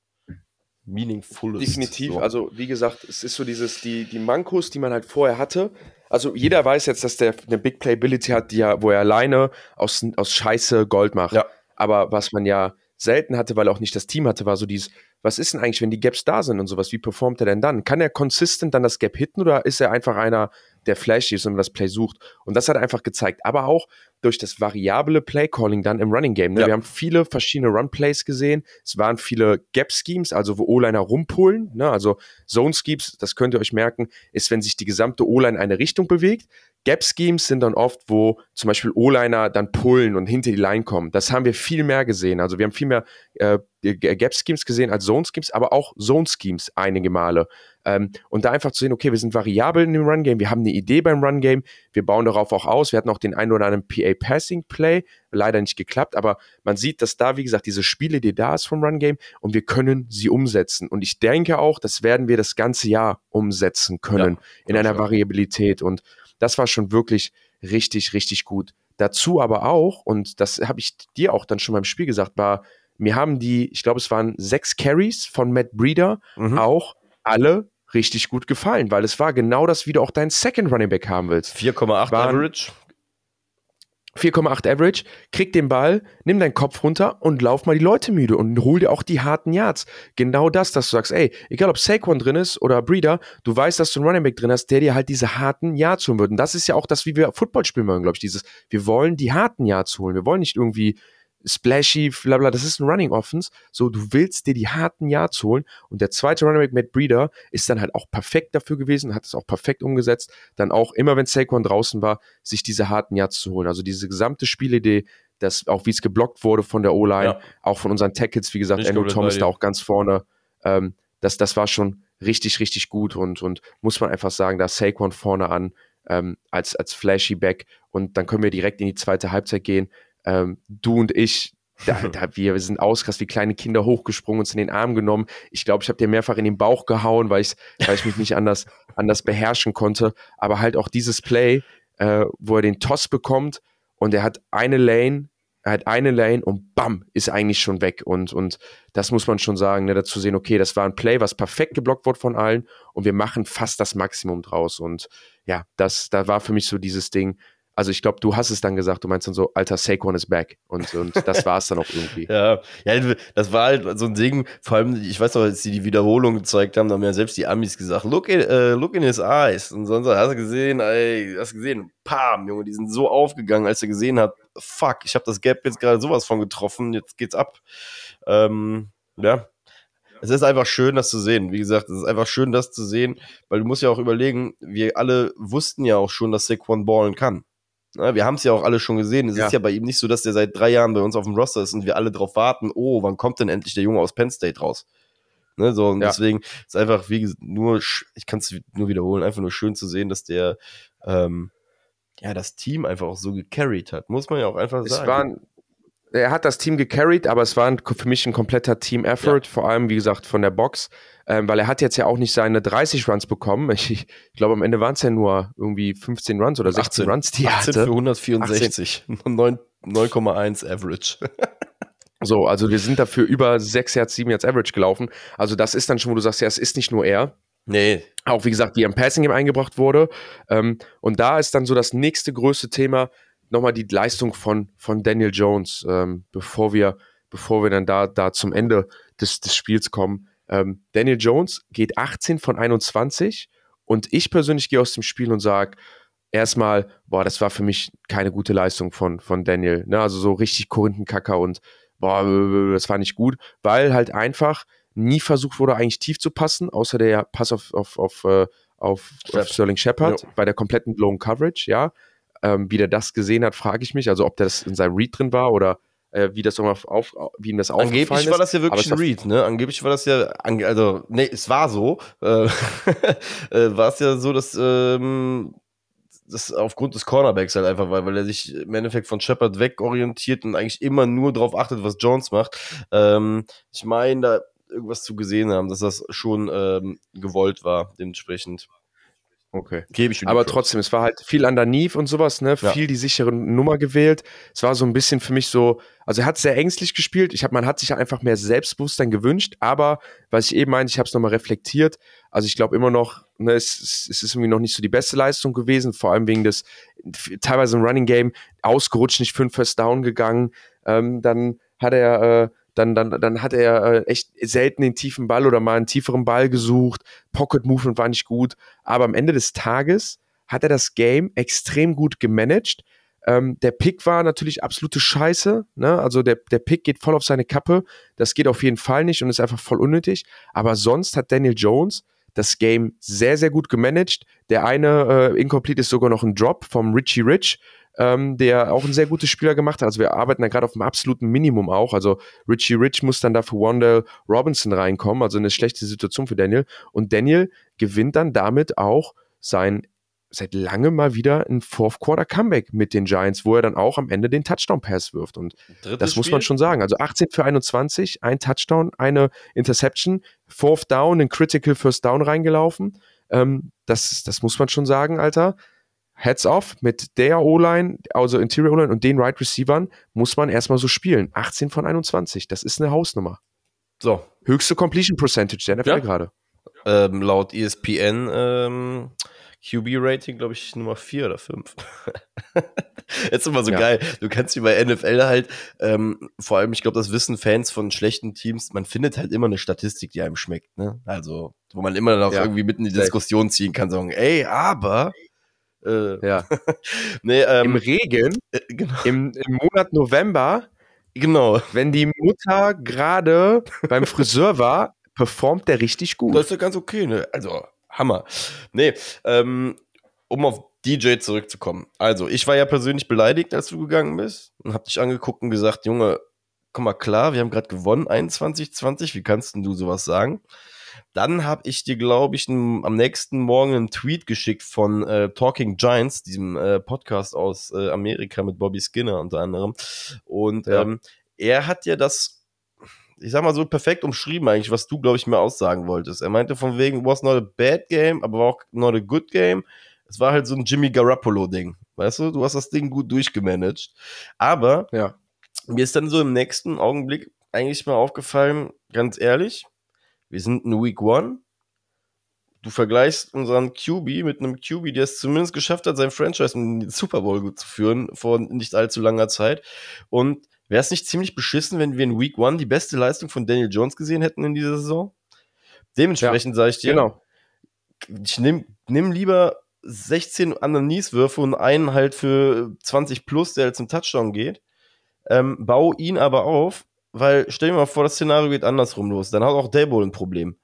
meaningful Definitiv. So. Also, wie gesagt, es ist so dieses, die, die Mankos, die man halt vorher hatte. Also, jeder weiß jetzt, dass der eine Big Playability hat, die ja, wo er alleine aus, aus Scheiße Gold macht. Ja. Aber was man ja selten hatte, weil er auch nicht das Team hatte, war so dieses, was ist denn eigentlich, wenn die Gaps da sind und sowas, wie performt er denn dann? Kann er consistent dann das Gap hitten oder ist er einfach einer, der flashy ist und das Play sucht? Und das hat er einfach gezeigt. Aber auch durch das variable Play-Calling dann im Running Game. Ne? Ja. Wir haben viele verschiedene Run-Plays gesehen. Es waren viele Gap-Schemes, also wo O-Liner rumpullen. Ne? Also Zone-Schemes, das könnt ihr euch merken, ist, wenn sich die gesamte O-Line in eine Richtung bewegt. Gap-Schemes sind dann oft, wo zum Beispiel O-Liner dann pullen und hinter die Line kommen. Das haben wir viel mehr gesehen. Also wir haben viel mehr äh, Gap-Schemes gesehen als Zone-Schemes, aber auch Zone-Schemes einige Male. Ähm, und da einfach zu sehen, okay, wir sind variabel in dem Run-Game, wir haben eine Idee beim Run-Game, wir bauen darauf auch aus. Wir hatten auch den einen oder anderen PA-Passing-Play, leider nicht geklappt, aber man sieht, dass da, wie gesagt, diese Spielidee da ist vom Run-Game und wir können sie umsetzen. Und ich denke auch, das werden wir das ganze Jahr umsetzen können ja, in einer Variabilität. Und das war schon wirklich richtig, richtig gut. Dazu aber auch, und das habe ich dir auch dann schon beim Spiel gesagt, war, mir haben die, ich glaube, es waren sechs Carries von Matt Breeder mhm. auch alle richtig gut gefallen, weil es war genau das, wie du auch deinen Second Running Back haben willst. 4,8 Average. 4,8 Average, krieg den Ball, nimm deinen Kopf runter und lauf mal die Leute müde und hol dir auch die harten Yards. Genau das, dass du sagst, ey, egal ob Saquon drin ist oder Breeder, du weißt, dass du einen Running Back drin hast, der dir halt diese harten Yards holen wird. Und das ist ja auch das, wie wir Football spielen wollen, glaube ich, dieses, wir wollen die harten Yards holen. Wir wollen nicht irgendwie splashy, bla bla, das ist ein Running Offense. So, du willst dir die harten Yards holen. Und der zweite Running Back, Matt Breeder, ist dann halt auch perfekt dafür gewesen, hat es auch perfekt umgesetzt. Dann auch immer, wenn Saquon draußen war, sich diese harten Yards zu holen. Also diese gesamte Spielidee, das auch wie es geblockt wurde von der O-Line, ja. auch von unseren Tackles, wie gesagt, Andrew Thomas da auch ganz vorne. Ähm, das, das war schon richtig, richtig gut und, und muss man einfach sagen, da Saquon vorne an ähm, als, als flashy Back und dann können wir direkt in die zweite Halbzeit gehen ähm, du und ich, da, da wir, sind ausgrast wie kleine Kinder hochgesprungen, uns in den Arm genommen. Ich glaube, ich habe dir mehrfach in den Bauch gehauen, weil ich, weil ich mich nicht anders, anders beherrschen konnte. Aber halt auch dieses Play, äh, wo er den Toss bekommt und er hat eine Lane, er hat eine Lane und bam, ist eigentlich schon weg. Und, und das muss man schon sagen, ne, dazu sehen, okay, das war ein Play, was perfekt geblockt wurde von allen und wir machen fast das Maximum draus. Und ja, das, da war für mich so dieses Ding, also ich glaube, du hast es dann gesagt, du meinst dann so, alter, Saquon is back. Und, und das war es dann auch irgendwie. ja, ja, das war halt so ein Ding, vor allem, ich weiß noch, als sie die Wiederholung gezeigt haben, da haben ja selbst die Amis gesagt, look in, uh, look in his eyes. Und sonst hast du gesehen, ey, hast du gesehen, pam, Junge, die sind so aufgegangen, als er gesehen hat, fuck, ich habe das Gap jetzt gerade sowas von getroffen, jetzt geht's ab. Ähm, ja, es ist einfach schön, das zu sehen. Wie gesagt, es ist einfach schön, das zu sehen, weil du musst ja auch überlegen, wir alle wussten ja auch schon, dass Saquon ballen kann. Ja, wir haben es ja auch alle schon gesehen. Es ja. ist ja bei ihm nicht so, dass der seit drei Jahren bei uns auf dem Roster ist und wir alle drauf warten, oh, wann kommt denn endlich der Junge aus Penn State raus? Ne, so, und ja. deswegen ist einfach, wie gesagt, nur, ich kann es nur wiederholen, einfach nur schön zu sehen, dass der ähm, ja das Team einfach auch so gecarried hat. Muss man ja auch einfach es sagen. Waren, er hat das Team gecarried, aber es war ein, für mich ein kompletter Team-Effort, vor allem, wie gesagt, von der Box ähm, weil er hat jetzt ja auch nicht seine 30 Runs bekommen. Ich, ich glaube, am Ende waren es ja nur irgendwie 15 Runs oder 16 18, Runs, die er 18 hatte. für 164, 9,1 Average. so, also wir sind dafür über 6 Yards, 7 Yards Average gelaufen. Also das ist dann schon, wo du sagst, ja, es ist nicht nur er. Nee. Auch wie gesagt, wie er im Passing Game eingebracht wurde. Ähm, und da ist dann so das nächste größte Thema nochmal die Leistung von, von Daniel Jones, ähm, bevor wir, bevor wir dann da, da zum Ende des, des Spiels kommen. Ähm, Daniel Jones geht 18 von 21 und ich persönlich gehe aus dem Spiel und sage, erstmal, boah, das war für mich keine gute Leistung von, von Daniel. Ne? Also so richtig Korinthenkacker und boah, das war nicht gut, weil halt einfach nie versucht wurde, eigentlich tief zu passen, außer der Pass auf, auf, auf, äh, auf, auf Sterling Shepard ja. bei der kompletten Blown Coverage, ja. Ähm, wie der das gesehen hat, frage ich mich. Also ob das in seinem Read drin war oder äh, wie das auf, auf, wie ihm das aufgefallen Angeblich war das ja wirklich ein Read, ne? Angeblich war das ja, also, nee, es war so, äh, äh, war es ja so, dass, ähm, das aufgrund des Cornerbacks halt einfach war, weil er sich im Endeffekt von Shepard wegorientiert und eigentlich immer nur darauf achtet, was Jones macht. Ähm, ich meine, da irgendwas zu gesehen haben, dass das schon ähm, gewollt war, dementsprechend. Okay. Gebe ich Aber trotzdem, es war halt viel underneath und sowas, ne? Ja. Viel die sichere Nummer gewählt. Es war so ein bisschen für mich so, also er hat sehr ängstlich gespielt. Ich habe, man hat sich einfach mehr Selbstbewusstsein gewünscht, aber was ich eben meinte, ich habe es nochmal reflektiert. Also ich glaube immer noch, ne, es, es ist irgendwie noch nicht so die beste Leistung gewesen, vor allem wegen des teilweise im Running Game ausgerutscht, nicht fünf First Down gegangen. Ähm, dann hat er äh, dann, dann, dann hat er äh, echt selten den tiefen Ball oder mal einen tieferen Ball gesucht. Pocket Movement war nicht gut. Aber am Ende des Tages hat er das Game extrem gut gemanagt. Ähm, der Pick war natürlich absolute Scheiße. Ne? Also der, der Pick geht voll auf seine Kappe. Das geht auf jeden Fall nicht und ist einfach voll unnötig. Aber sonst hat Daniel Jones das Game sehr, sehr gut gemanagt. Der eine äh, Incomplete ist sogar noch ein Drop vom Richie Rich ähm, der auch ein sehr gutes Spieler gemacht hat. Also wir arbeiten da gerade auf dem absoluten Minimum auch. Also Richie Rich muss dann dafür Wandell Robinson reinkommen, also eine schlechte Situation für Daniel. Und Daniel gewinnt dann damit auch sein seit langem mal wieder ein Fourth Quarter Comeback mit den Giants, wo er dann auch am Ende den Touchdown Pass wirft. Und Drittes das muss man schon sagen. Also 18 für 21, ein Touchdown, eine Interception, Fourth Down, ein Critical First Down reingelaufen. Ähm, das, das muss man schon sagen, Alter. Heads off mit der O-Line, also Interior O-Line und den Right Receivern muss man erstmal so spielen. 18 von 21, das ist eine Hausnummer. So. Höchste Completion Percentage der NFL ja. gerade. Ähm, laut ESPN ähm, QB-Rating, glaube ich, Nummer 4 oder 5. Jetzt ist immer so ja. geil. Du kannst wie bei NFL halt, ähm, vor allem, ich glaube, das wissen Fans von schlechten Teams, man findet halt immer eine Statistik, die einem schmeckt. Ne? Also, wo man immer noch ja. irgendwie mitten in die Diskussion ziehen kann, sagen, ey, aber äh, ja. nee, ähm, Im Regen, äh, genau. im, im Monat November, genau. wenn die Mutter gerade beim Friseur war, performt der richtig gut. Das ist ja ganz okay, ne? Also, Hammer. Nee, ähm, um auf DJ zurückzukommen. Also, ich war ja persönlich beleidigt, als du gegangen bist und hab dich angeguckt und gesagt, Junge, komm mal klar, wir haben gerade gewonnen, 21, 20, wie kannst denn du sowas sagen? Dann habe ich dir, glaube ich, am nächsten Morgen einen Tweet geschickt von äh, Talking Giants, diesem äh, Podcast aus äh, Amerika mit Bobby Skinner unter anderem. Und ja. ähm, er hat ja das, ich sag mal so perfekt umschrieben eigentlich, was du, glaube ich, mir aussagen wolltest. Er meinte von wegen, was not a bad game, aber auch not a good game. Es war halt so ein Jimmy Garoppolo-Ding. Weißt du, du hast das Ding gut durchgemanagt. Aber ja. mir ist dann so im nächsten Augenblick eigentlich mal aufgefallen, ganz ehrlich, wir sind in Week One. Du vergleichst unseren QB mit einem QB, der es zumindest geschafft hat, sein Franchise in den Super Bowl gut zu führen, vor nicht allzu langer Zeit. Und wäre es nicht ziemlich beschissen, wenn wir in Week One die beste Leistung von Daniel Jones gesehen hätten in dieser Saison? Dementsprechend ja, sage ich dir, genau. ich nehme nehm lieber 16 Underneath-Würfe und einen halt für 20 plus, der halt zum Touchdown geht. Ähm, bau ihn aber auf, weil stell dir mal vor, das Szenario geht andersrum los. Dann hat auch Dable ein Problem.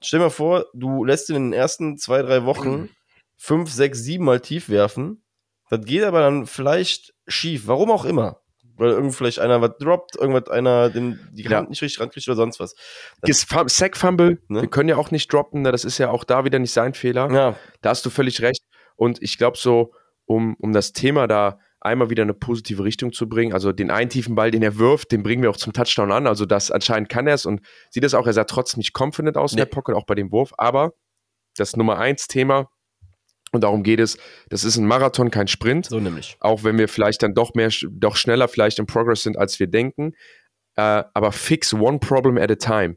Stell dir mal vor, du lässt ihn in den ersten zwei, drei Wochen 5, 6, 7 mal tief werfen. Das geht aber dann vielleicht schief. Warum auch immer. Weil irgend vielleicht einer was droppt, irgendwas einer den, die Hand ja. nicht richtig rankriegt oder sonst was. Sack Fumble, ne? wir können ja auch nicht droppen, ne? das ist ja auch da wieder nicht sein Fehler. Ja. Da hast du völlig recht. Und ich glaube so, um, um das Thema da einmal wieder eine positive Richtung zu bringen. Also den einen tiefen Ball, den er wirft, den bringen wir auch zum Touchdown an. Also das anscheinend kann er es und sieht es auch. Er sah trotzdem nicht confident aus nee. in der Pocket, auch bei dem Wurf. Aber das Nummer eins Thema, und darum geht es, das ist ein Marathon, kein Sprint. So nämlich. Auch wenn wir vielleicht dann doch mehr, doch schneller vielleicht im Progress sind, als wir denken. Äh, aber fix one problem at a time.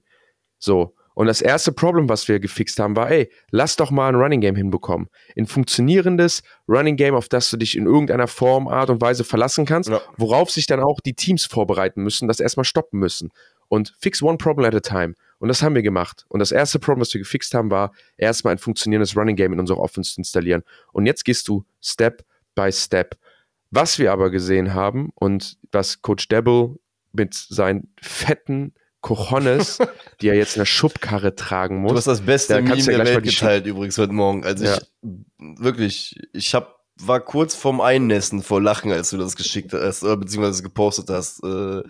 So. Und das erste Problem, was wir gefixt haben, war, ey, lass doch mal ein Running Game hinbekommen. Ein funktionierendes Running Game, auf das du dich in irgendeiner Form, Art und Weise verlassen kannst, ja. worauf sich dann auch die Teams vorbereiten müssen, das erstmal stoppen müssen. Und fix one problem at a time. Und das haben wir gemacht. Und das erste Problem, was wir gefixt haben, war, erstmal ein funktionierendes Running Game in unserer Offense zu installieren. Und jetzt gehst du Step by Step. Was wir aber gesehen haben und was Coach Debble mit seinen fetten Cojones, die er jetzt in der Schubkarre tragen muss. Du hast das beste Meme der Welt geteilt übrigens heute Morgen. Also ja. ich, wirklich, ich hab, war kurz vorm Einnässen vor Lachen, als du das geschickt hast, oder beziehungsweise gepostet hast, äh,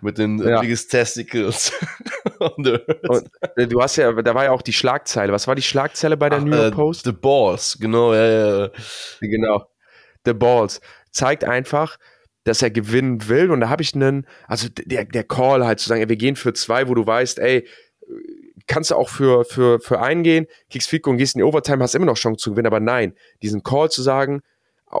mit den ja. biggest testicles Und, äh, du hast ja, da war ja auch die Schlagzeile. Was war die Schlagzeile bei der Ach, New York äh, Post? The Balls, genau, ja, ja. Genau. The Balls. Zeigt einfach, dass er gewinnen will. Und da habe ich einen, also der, der Call halt zu sagen, ey, wir gehen für zwei, wo du weißt, ey, kannst du auch für, für, für einen gehen, kriegst Fico und gehst in die Overtime, hast immer noch Chance zu gewinnen. Aber nein, diesen Call zu sagen,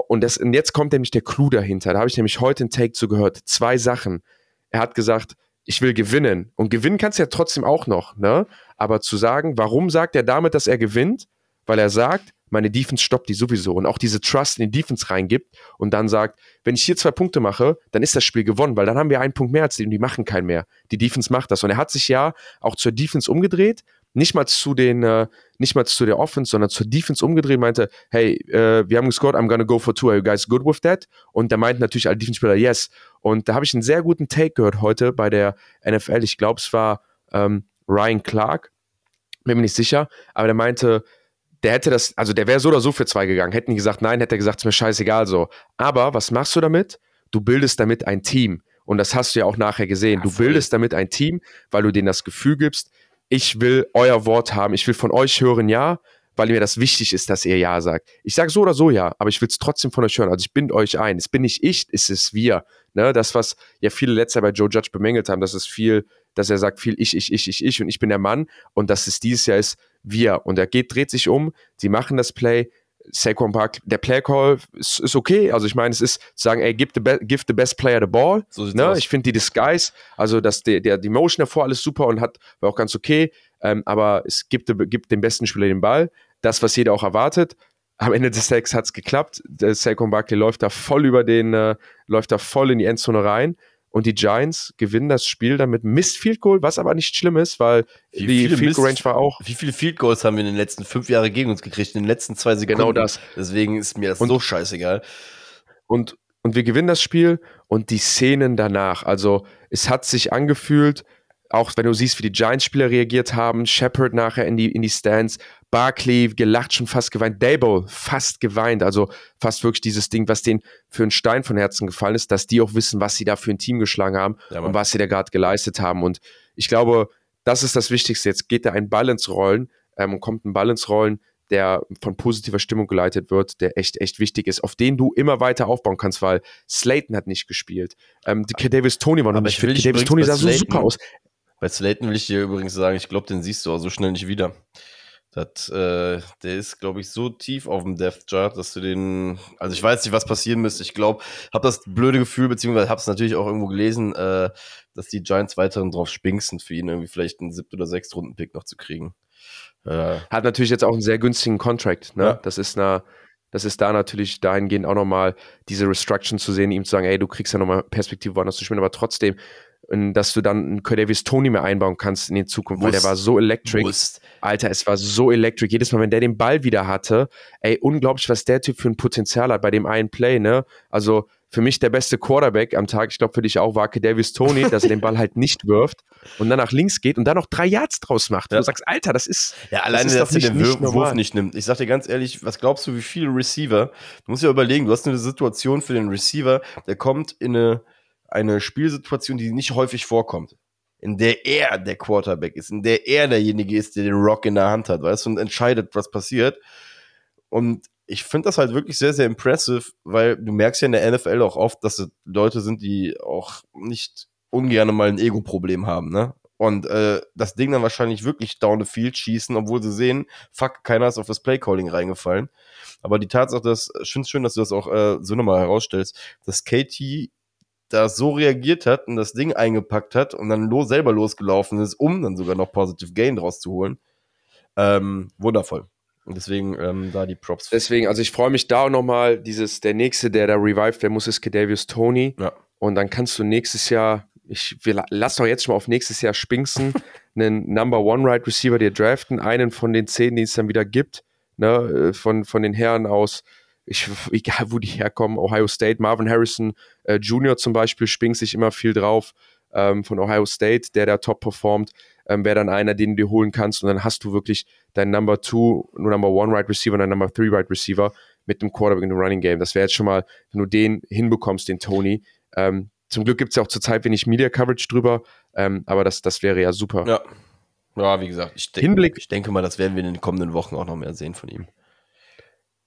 und, das, und jetzt kommt nämlich der Clou dahinter. Da habe ich nämlich heute einen Take zugehört. Zwei Sachen. Er hat gesagt, ich will gewinnen. Und gewinnen kannst du ja trotzdem auch noch, ne? Aber zu sagen, warum sagt er damit, dass er gewinnt? Weil er sagt, meine Defense stoppt die sowieso und auch diese Trust in die Defense reingibt und dann sagt, wenn ich hier zwei Punkte mache, dann ist das Spiel gewonnen, weil dann haben wir einen Punkt mehr als die und die machen keinen mehr. Die Defense macht das und er hat sich ja auch zur Defense umgedreht, nicht mal zu den, äh, nicht mal zu der Offense, sondern zur Defense umgedreht, meinte, hey, äh, wir haben gescored, I'm gonna go for two, are you guys good with that? Und da meinten natürlich alle Defense-Spieler, yes. Und da habe ich einen sehr guten Take gehört heute bei der NFL, ich glaube, es war ähm, Ryan Clark, bin mir nicht sicher, aber der meinte, der hätte das, also der wäre so oder so für zwei gegangen. Hätten die gesagt, nein, hätte er gesagt, ist mir scheißegal so. Aber was machst du damit? Du bildest damit ein Team. Und das hast du ja auch nachher gesehen. Ja, du bildest damit ein Team, weil du denen das Gefühl gibst, ich will euer Wort haben, ich will von euch hören Ja, weil mir das wichtig ist, dass ihr Ja sagt. Ich sage so oder so Ja, aber ich will es trotzdem von euch hören. Also ich binde euch ein. Es bin nicht ich, es ist wir. Ne? Das, was ja viele letzter bei Joe Judge bemängelt haben, das ist viel, dass er sagt viel ich, ich, ich, ich, ich und ich bin der Mann. Und dass es dieses Jahr ist, wir. Und er geht, dreht sich um, sie machen das Play. Saquon Park, der Play Call ist, ist, okay. Also ich meine, es ist zu sagen, ey, give the, be give the best player the ball. So ne? Ich finde die Disguise, also dass der, der, die Motion davor alles super und hat, war auch ganz okay. Ähm, aber es gibt, gibt dem besten Spieler den Ball. Das, was jeder auch erwartet. Am Ende des Tags hat es geklappt. Der Saquon Barkley läuft da voll über den, äh, läuft da voll in die Endzone rein. Und die Giants gewinnen das Spiel dann mit Mist Field Goal, was aber nicht schlimm ist, weil wie die Field Goal Range war auch. Wie viele Field Goals haben wir in den letzten fünf Jahren gegen uns gekriegt? In den letzten zwei Sekunden. Genau das. Deswegen ist mir das und, so scheißegal. Und, und wir gewinnen das Spiel und die Szenen danach. Also, es hat sich angefühlt, auch wenn du siehst, wie die Giants-Spieler reagiert haben, Shepard nachher in die, in die Stands, Barkley gelacht, schon fast geweint, Dable fast geweint, also fast wirklich dieses Ding, was denen für einen Stein von Herzen gefallen ist, dass die auch wissen, was sie da für ein Team geschlagen haben ja, und was sie da gerade geleistet haben. Und ich glaube, das ist das Wichtigste. Jetzt geht da ein Ball ins Rollen ähm, und kommt ein Ball ins Rollen, der von positiver Stimmung geleitet wird, der echt, echt wichtig ist, auf den du immer weiter aufbauen kannst, weil Slayton hat nicht gespielt. Ähm, Davis Tony war noch Aber nicht fit. Davis Tony sah so super aus. Bei Slayton will ich dir übrigens sagen, ich glaube, den siehst du auch so schnell nicht wieder. Das, äh, der ist, glaube ich, so tief auf dem Death Chart, dass du den. Also ich weiß nicht, was passieren müsste. Ich glaube, habe das blöde Gefühl, beziehungsweise habe es natürlich auch irgendwo gelesen, äh, dass die Giants weiterhin drauf spinksen, für ihn irgendwie vielleicht einen siebten oder sechsten Runden-Pick noch zu kriegen. Äh, Hat natürlich jetzt auch einen sehr günstigen Contract. Ne? Ja. Das ist eine, das ist da natürlich dahingehend auch nochmal diese Restruction zu sehen, ihm zu sagen, ey, du kriegst ja nochmal Perspektive woanders zu spielen, aber trotzdem, ähm, dass du dann einen Davis Tony mehr einbauen kannst in die Zukunft, weil der war so electric. musst. Alter, es war so electric. Jedes Mal, wenn der den Ball wieder hatte, ey, unglaublich, was der Typ für ein Potenzial hat bei dem einen Play, ne? Also für mich der beste Quarterback am Tag, ich glaube für dich auch, war Davis Tony, dass er den Ball halt nicht wirft und dann nach links geht und dann noch drei Yards draus macht. Ja. Du sagst, Alter, das ist. Ja, alleine, ist dass er den nicht Wurf, normal. Nicht nimmt. Ich sag dir ganz ehrlich, was glaubst du, wie viele Receiver? Du musst ja überlegen, du hast eine Situation für den Receiver, der kommt in eine, eine Spielsituation, die nicht häufig vorkommt. In der er der Quarterback ist, in der er derjenige ist, der den Rock in der Hand hat, weißt du, und entscheidet, was passiert. Und ich finde das halt wirklich sehr, sehr impressive, weil du merkst ja in der NFL auch oft, dass es Leute sind, die auch nicht ungern mal ein Ego-Problem haben, ne? Und äh, das Ding dann wahrscheinlich wirklich down the field schießen, obwohl sie sehen, fuck, keiner ist auf das Playcalling reingefallen. Aber die Tatsache, dass, ich finde es schön, dass du das auch äh, so nochmal herausstellst, dass KT da so reagiert hat und das Ding eingepackt hat und dann los, selber losgelaufen ist, um dann sogar noch Positive Gain draus zu holen. Ähm, wundervoll. Deswegen ähm, da die Props. Deswegen, also ich freue mich da auch nochmal, dieses, der nächste, der da revived werden muss, ist Davis Tony. Ja. Und dann kannst du nächstes Jahr, ich wir, la- lass doch jetzt schon mal auf nächstes Jahr spinksen, einen Number One Right Receiver dir draften, einen von den zehn, die es dann wieder gibt, ne, äh, von, von den Herren aus, ich, egal wo die herkommen, Ohio State, Marvin Harrison äh, Jr. zum Beispiel, spinkt sich immer viel drauf ähm, von Ohio State, der da top performt, ähm, wäre dann einer, den du dir holen kannst und dann hast du wirklich deinen Number Two, Number One Right Receiver und deinen Number Three Right Receiver mit dem Quarterback in dem Running Game. Das wäre jetzt schon mal, wenn du den hinbekommst, den Tony. Ähm, zum Glück gibt es ja auch zurzeit wenig Media Coverage drüber, ähm, aber das, das wäre ja super. Ja. Ja, wie gesagt, ich, denk, Hinblick- ich denke mal, das werden wir in den kommenden Wochen auch noch mehr sehen von ihm.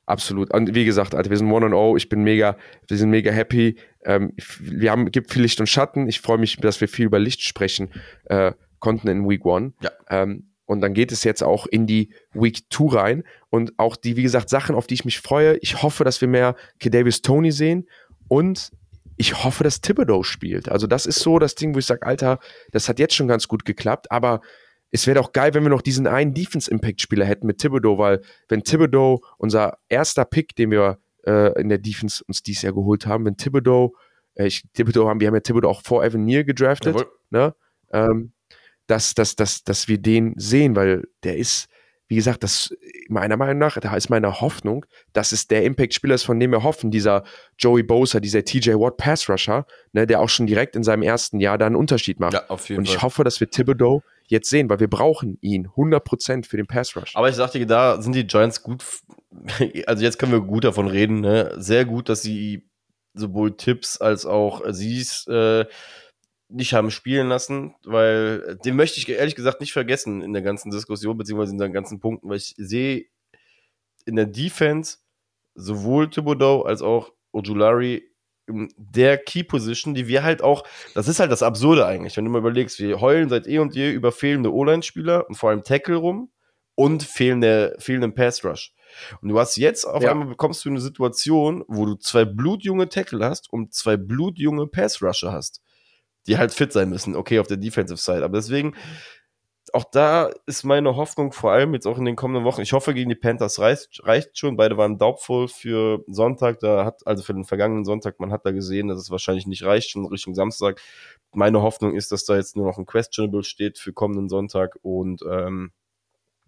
Absolut. Und wie gesagt, Alter, wir sind 1 0. Ich bin mega, wir sind mega happy. Ähm, wir haben, gibt viel Licht und Schatten. Ich freue mich, dass wir viel über Licht sprechen äh, konnten in Week 1. Ja. Ähm, und dann geht es jetzt auch in die Week 2 rein. Und auch die, wie gesagt, Sachen, auf die ich mich freue. Ich hoffe, dass wir mehr Kedavius Tony sehen. Und ich hoffe, dass Thibodeau spielt. Also, das ist so das Ding, wo ich sage, Alter, das hat jetzt schon ganz gut geklappt. Aber es wäre doch geil, wenn wir noch diesen einen Defense-Impact-Spieler hätten mit Thibodeau, weil wenn Thibodeau, unser erster Pick, den wir äh, in der Defense uns dieses Jahr geholt haben, wenn Thibodeau, äh, ich, Thibodeau haben, wir haben ja Thibodeau auch vor Evan Neal gedraftet, Jawohl. ne? ähm, dass, dass, dass, dass wir den sehen, weil der ist, wie gesagt, das meiner Meinung nach, da ist meine Hoffnung, dass es der Impact-Spieler ist, von dem wir hoffen, dieser Joey Bosa, dieser TJ Watt Pass-Rusher, ne, der auch schon direkt in seinem ersten Jahr da einen Unterschied macht. Ja, auf jeden Und ich Fall. hoffe, dass wir Thibodeau jetzt sehen, weil wir brauchen ihn 100% für den Pass Rush. Aber ich sagte, da sind die Giants gut. Also jetzt können wir gut davon reden. Ne? Sehr gut, dass sie sowohl Tipps als auch Aziz äh, nicht haben spielen lassen, weil den möchte ich ehrlich gesagt nicht vergessen in der ganzen Diskussion, beziehungsweise in den ganzen Punkten, weil ich sehe in der Defense sowohl Thibodeau als auch Ojulari in der Key Position, die wir halt auch, das ist halt das Absurde eigentlich, wenn du mal überlegst, wir heulen seit eh und je über fehlende O-Line-Spieler und vor allem Tackle rum und fehlende, fehlenden Pass Rush. Und du hast jetzt auf Ja. einmal bekommst du eine Situation, wo du zwei blutjunge Tackle hast und zwei blutjunge Pass Rusher hast, die halt fit sein müssen, okay, auf der Defensive Side. Aber deswegen, auch da ist meine Hoffnung, vor allem jetzt auch in den kommenden Wochen. Ich hoffe, gegen die Panthers reicht, reicht schon. Beide waren doubtful für Sonntag. Da hat, also für den vergangenen Sonntag, man hat da gesehen, dass es wahrscheinlich nicht reicht, schon Richtung Samstag. Meine Hoffnung ist, dass da jetzt nur noch ein Questionable steht für kommenden Sonntag und ähm,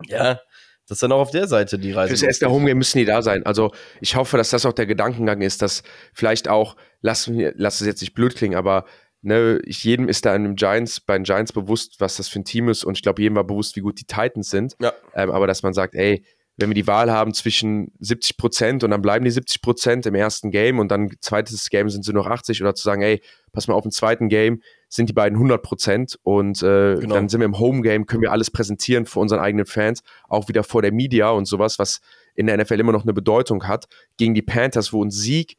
ja, dass dann auch auf der Seite die Reise. Fürs erste. Homegame müssen die da sein. Also ich hoffe, dass das auch der Gedankengang ist, dass vielleicht auch, lass, lass es jetzt nicht blöd klingen, aber ne, ich, jedem ist da in dem Giants, bei den Giants bewusst, was das für ein Team ist und ich glaube, jedem war bewusst, wie gut die Titans sind. Ja. Ähm, aber dass man sagt, ey, wenn wir die Wahl haben zwischen 70 Prozent und dann bleiben die 70 Prozent im ersten Game und dann zweites Game sind sie noch 80% oder zu sagen, ey, pass mal auf, im zweiten Game sind die beiden 100 Prozent und äh, genau. dann sind wir im Home-Game, können wir alles präsentieren für unseren eigenen Fans, auch wieder vor der Media und sowas, was in der NFL immer noch eine Bedeutung hat, gegen die Panthers, wo ein Sieg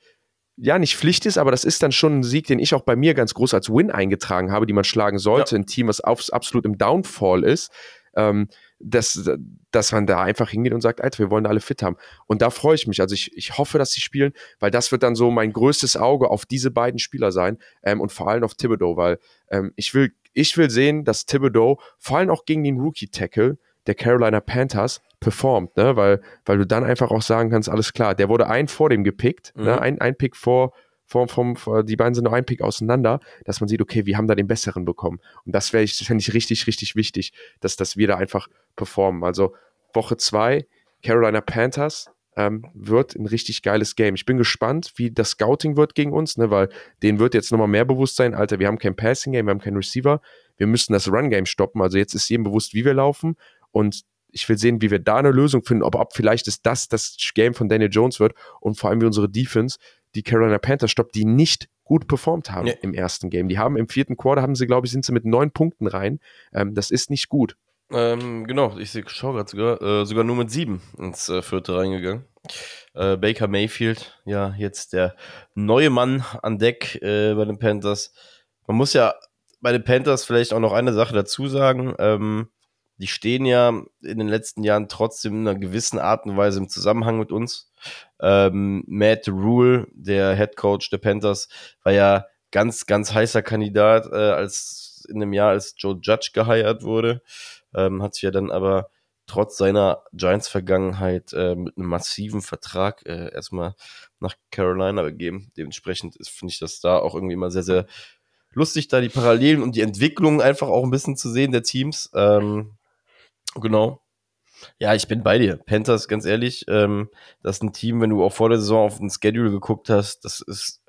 ja nicht Pflicht ist, aber das ist dann schon ein Sieg, den ich auch bei mir ganz groß als Win eingetragen habe, die man schlagen sollte. Ja. Ein Team, was auf, absolut im Downfall ist. Ähm, dass, dass man da einfach hingeht und sagt, Alter, wir wollen alle fit haben. Und da freue ich mich. Also ich, ich hoffe, dass sie spielen, weil das wird dann so mein größtes Auge auf diese beiden Spieler sein ähm, und vor allem auf Thibodeau, weil ähm, ich will, ich will sehen, dass Thibodeau vor allem auch gegen den Rookie-Tackle der Carolina Panthers performt, ne? weil, weil du dann einfach auch sagen kannst, alles klar, der wurde ein vor dem gepickt, ne? mhm. ne? ein, ein Pick vor, vom, vom, die beiden sind nur ein Pick auseinander, dass man sieht, okay, wir haben da den besseren bekommen. Und das wäre ich, fände ich richtig, richtig wichtig, dass, dass wir da einfach performen. Also Woche zwei, Carolina Panthers, ähm, wird ein richtig geiles Game. Ich bin gespannt, wie das Scouting wird gegen uns, ne, weil denen wird jetzt nochmal mehr bewusst sein, Alter, wir haben kein Passing Game, wir haben keinen Receiver, wir müssen das Run Game stoppen. Also jetzt ist jedem bewusst, wie wir laufen und ich will sehen, wie wir da eine Lösung finden, ob, ob vielleicht ist das das Game von Daniel Jones wird und vor allem wie unsere Defense die Carolina Panthers stoppt, die nicht gut performt haben ja. im ersten Game. Die haben im vierten Quarter, haben sie, glaube ich, sind sie mit neun Punkten rein. Ähm, das ist nicht gut. Ähm, genau, ich schaue gerade sogar, äh, sogar nur mit sieben ins äh, vierte reingegangen. Äh, Baker Mayfield, ja, jetzt der neue Mann an Deck äh, bei den Panthers. Man muss ja bei den Panthers vielleicht auch noch eine Sache dazu sagen. Ähm, die stehen ja in den letzten Jahren trotzdem in einer gewissen Art und Weise im Zusammenhang mit uns. Ähm, Matt Rule, der Head Coach der Panthers, war ja ganz, ganz heißer Kandidat, äh, als in dem Jahr, als Joe Judge geheiert wurde. Ähm, hat sich ja dann aber trotz seiner Giants-Vergangenheit äh, mit einem massiven Vertrag äh, erstmal nach Carolina begeben. Dementsprechend finde ich das da auch irgendwie immer sehr, sehr lustig, da die Parallelen und die Entwicklung einfach auch ein bisschen zu sehen der Teams. Ähm, genau. Ja, ich bin bei dir. Panthers, ganz ehrlich, ähm, das ist ein Team, wenn du auch vor der Saison auf den Schedule geguckt hast, das ist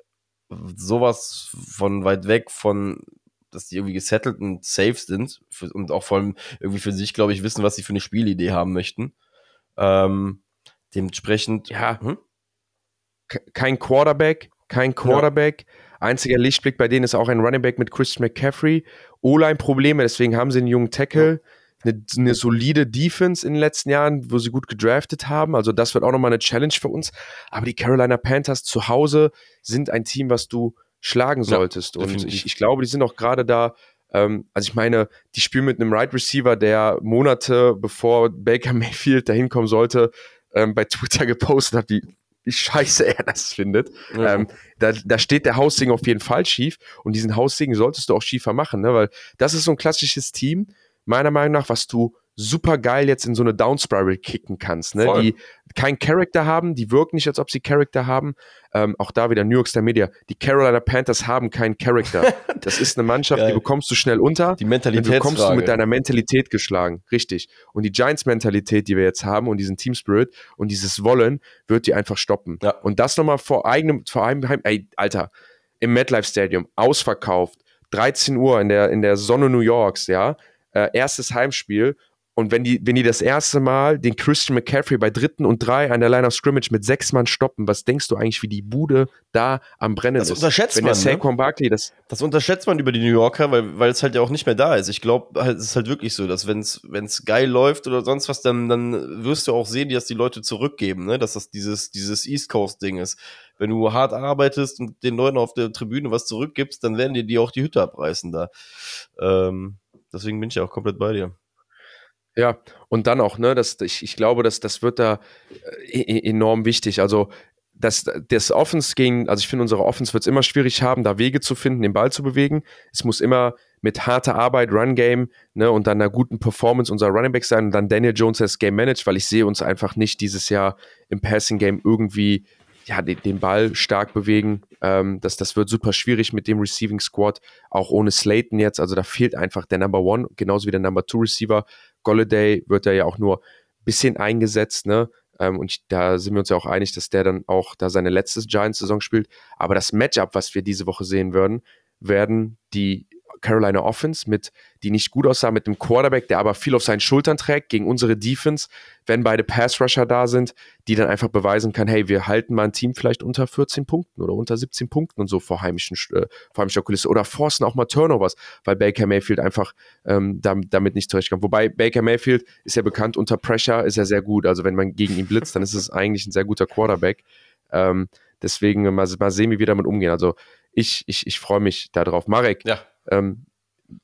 sowas von weit weg von, dass die irgendwie gesettelt und safe sind für, und auch vor allem irgendwie für sich, glaube ich, wissen, was sie für eine Spielidee haben möchten. Ähm, dementsprechend, ja, hm? kein Quarterback, kein Quarterback. Ja. Einziger Lichtblick bei denen ist auch ein Running Back mit Christian McCaffrey. O-Line-Probleme, deswegen haben sie einen jungen Tackle. Ja eine, eine, solide Defense in den letzten Jahren, wo sie gut gedraftet haben. Also das wird auch nochmal eine Challenge für uns. Aber die Carolina Panthers zu Hause sind ein Team, was du schlagen solltest. Ja, und ich, ich, glaube, die sind auch gerade da. Ähm, also ich meine, die spielen mit einem Right Receiver, der Monate bevor Baker Mayfield dahin kommen sollte, ähm, bei Twitter gepostet hat, wie, wie scheiße er das findet. Ja. Ähm, da, da steht der Haussing auf jeden Fall schief und diesen Haussing solltest du auch schiefer machen, ne? weil das ist so ein klassisches Team, meiner Meinung nach, was du super geil jetzt in so eine Down Spiral kicken kannst, ne? die keinen Charakter haben, die wirken nicht, als ob sie Charakter haben. Ähm, auch da wieder New York Star Media. Die Carolina Panthers haben keinen Charakter. Das ist eine Mannschaft, die bekommst du schnell unter. Die Mentalität. Die bekommst du mit deiner Mentalität geschlagen. Richtig. Und die Giants-Mentalität, die wir jetzt haben und diesen Team Spirit und dieses Wollen, wird die einfach stoppen. Ja. Und das nochmal vor eigenem, vor einem Heim, ey, Alter, im MetLife Stadium, ausverkauft, 13 Uhr in der, in der Sonne New Yorks, ja äh, erstes Heimspiel. Und wenn die, wenn die das erste Mal den Christian McCaffrey bei dritten und drei an der Line of Scrimmage mit sechs Mann stoppen, was denkst du eigentlich, wie die Bude da am Brennen das ist? Das unterschätzt wenn man. Der Saquon ne? Barkley das, das unterschätzt man über die New Yorker, weil, weil es halt ja auch nicht mehr da ist. Ich glaube, halt, es ist halt wirklich so, dass wenn es geil läuft oder sonst was, dann, dann wirst du auch sehen, dass die Leute zurückgeben, ne? dass das dieses, dieses East Coast-Ding ist. Wenn du hart arbeitest und den Leuten auf der Tribüne was zurückgibst, dann werden dir die auch die Hütte abreißen da. Ähm, Deswegen bin ich auch komplett bei dir. Ja, und dann auch, ne, das, ich, ich glaube, dass das wird da äh, e, e, enorm wichtig. Also das, das Offense gegen, also ich finde, unsere Offense wird es immer schwierig haben, da Wege zu finden, den Ball zu bewegen. Es muss immer mit harter Arbeit, Run Game, ne, und dann einer guten Performance unser Running Back sein und dann Daniel Jones als Game Managed, weil ich sehe uns einfach nicht dieses Jahr im Passing Game irgendwie ja, den, den Ball stark bewegen. Ähm, das, das wird super schwierig mit dem Receiving Squad, auch ohne Slayton jetzt. Also da fehlt einfach der Number One, genauso wie der Number Two Receiver. Golladay wird da ja auch nur ein bisschen eingesetzt, ne? Ähm, und da sind wir uns ja auch einig, dass der dann auch da seine letzte Giants-Saison spielt. Aber das Matchup, was wir diese Woche sehen würden, werden die Carolina Offense, mit, die nicht gut aussah, mit einem Quarterback, der aber viel auf seinen Schultern trägt, gegen unsere Defense, wenn beide Pass-Rusher da sind, die dann einfach beweisen kann, hey, wir halten mal ein Team vielleicht unter 14 Punkten oder unter 17 Punkten und so vor, heimischen, äh, vor heimischer Kulisse oder forcen auch mal Turnovers, weil Baker Mayfield einfach ähm, damit, damit nicht zurechtkommt. Wobei Baker Mayfield ist ja bekannt, unter Pressure ist er sehr gut. Also wenn man gegen ihn blitzt, dann ist es eigentlich ein sehr guter Quarterback. Ähm, deswegen mal, mal sehen, wie wir damit umgehen. Also ich, ich, ich freue mich darauf. Marek, Ja. Ähm,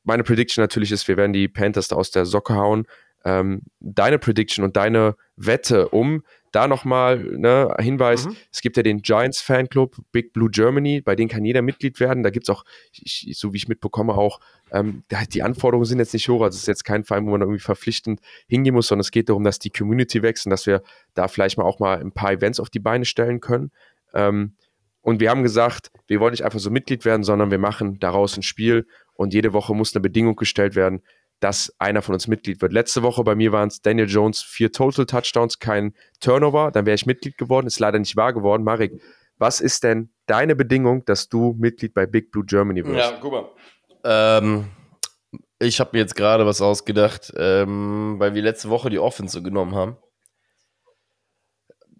meine Prediction natürlich ist, wir werden die Panthers da aus der Socke hauen. Ähm, deine Prediction und deine Wette um da nochmal ne, Hinweis, Mhm. es gibt ja den Giants Fanclub Big Blue Germany, bei denen kann jeder Mitglied werden. Da gibt es auch, ich, so wie ich mitbekomme, auch, ähm, die Anforderungen sind jetzt nicht hoch, also es ist jetzt kein Verein, wo man irgendwie verpflichtend hingehen muss, sondern es geht darum, dass die Community wächst und dass wir da vielleicht mal auch mal ein paar Events auf die Beine stellen können. Ähm, und wir haben gesagt, wir wollen nicht einfach so Mitglied werden, sondern wir machen daraus ein Spiel und jede Woche muss eine Bedingung gestellt werden, dass einer von uns Mitglied wird. Letzte Woche bei mir waren es Daniel Jones, vier Total Touchdowns, kein Turnover. Dann wäre ich Mitglied geworden, ist leider nicht wahr geworden. Marek, was ist denn deine Bedingung, dass du Mitglied bei Big Blue Germany wirst? Ja, guck mal. Ähm, ich habe mir jetzt gerade was ausgedacht, ähm, weil wir letzte Woche die Offense so genommen haben.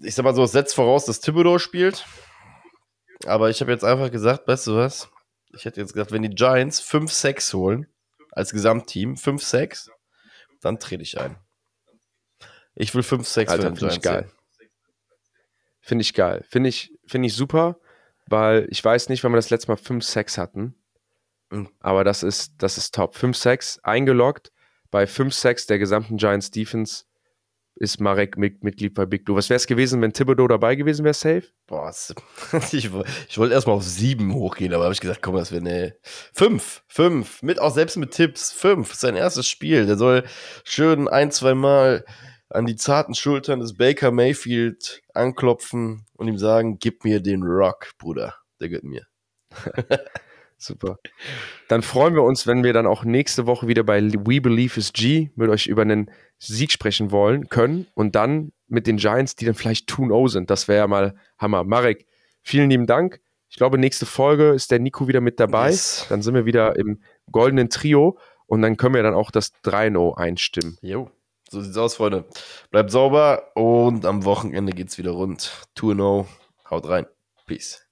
Ich sag mal so, es setzt voraus, dass Thibodeau spielt. Aber ich habe jetzt einfach gesagt, weißt du was? Ich hätte jetzt gesagt, wenn die Giants 5-6 holen, als Gesamtteam, 5-6, dann trete ich ein. Ich will 5-6 für den finde ich Giants geil. Finde ich geil. Finde ich, finde ich super, weil ich weiß nicht, wenn wir das letzte Mal 5-6 hatten, Mhm. aber das ist, das ist top. 5-6 eingeloggt. Bei 5-6 der gesamten Giants Defense ist Marek mit, Mitglied bei Big Blue. Was wäre es gewesen, wenn Thibodeau dabei gewesen wäre, safe? Boah, ich, ich wollte erstmal auf sieben hochgehen, aber habe ich gesagt, komm, das wäre eine fünf, fünf, mit auch selbst mit Tipps, fünf, sein erstes Spiel. Der soll schön ein, zwei Mal an die zarten Schultern des Baker Mayfield anklopfen und ihm sagen, gib mir den Rock, Bruder, der gehört mir. Super. Dann freuen wir uns, wenn wir dann auch nächste Woche wieder bei We Believe is G mit euch über einen Sieg sprechen wollen, können und dann mit den Giants, die dann vielleicht 2-0 sind. Das wäre ja mal Hammer. Marek, vielen lieben Dank. Ich glaube, nächste Folge ist der Nico wieder mit dabei. Yes. Dann sind wir wieder im goldenen Trio und dann können wir dann auch das 3-0 einstimmen. Jo, so sieht's aus, Freunde. Bleibt sauber und am Wochenende geht's wieder rund. 2-0, haut rein. Peace.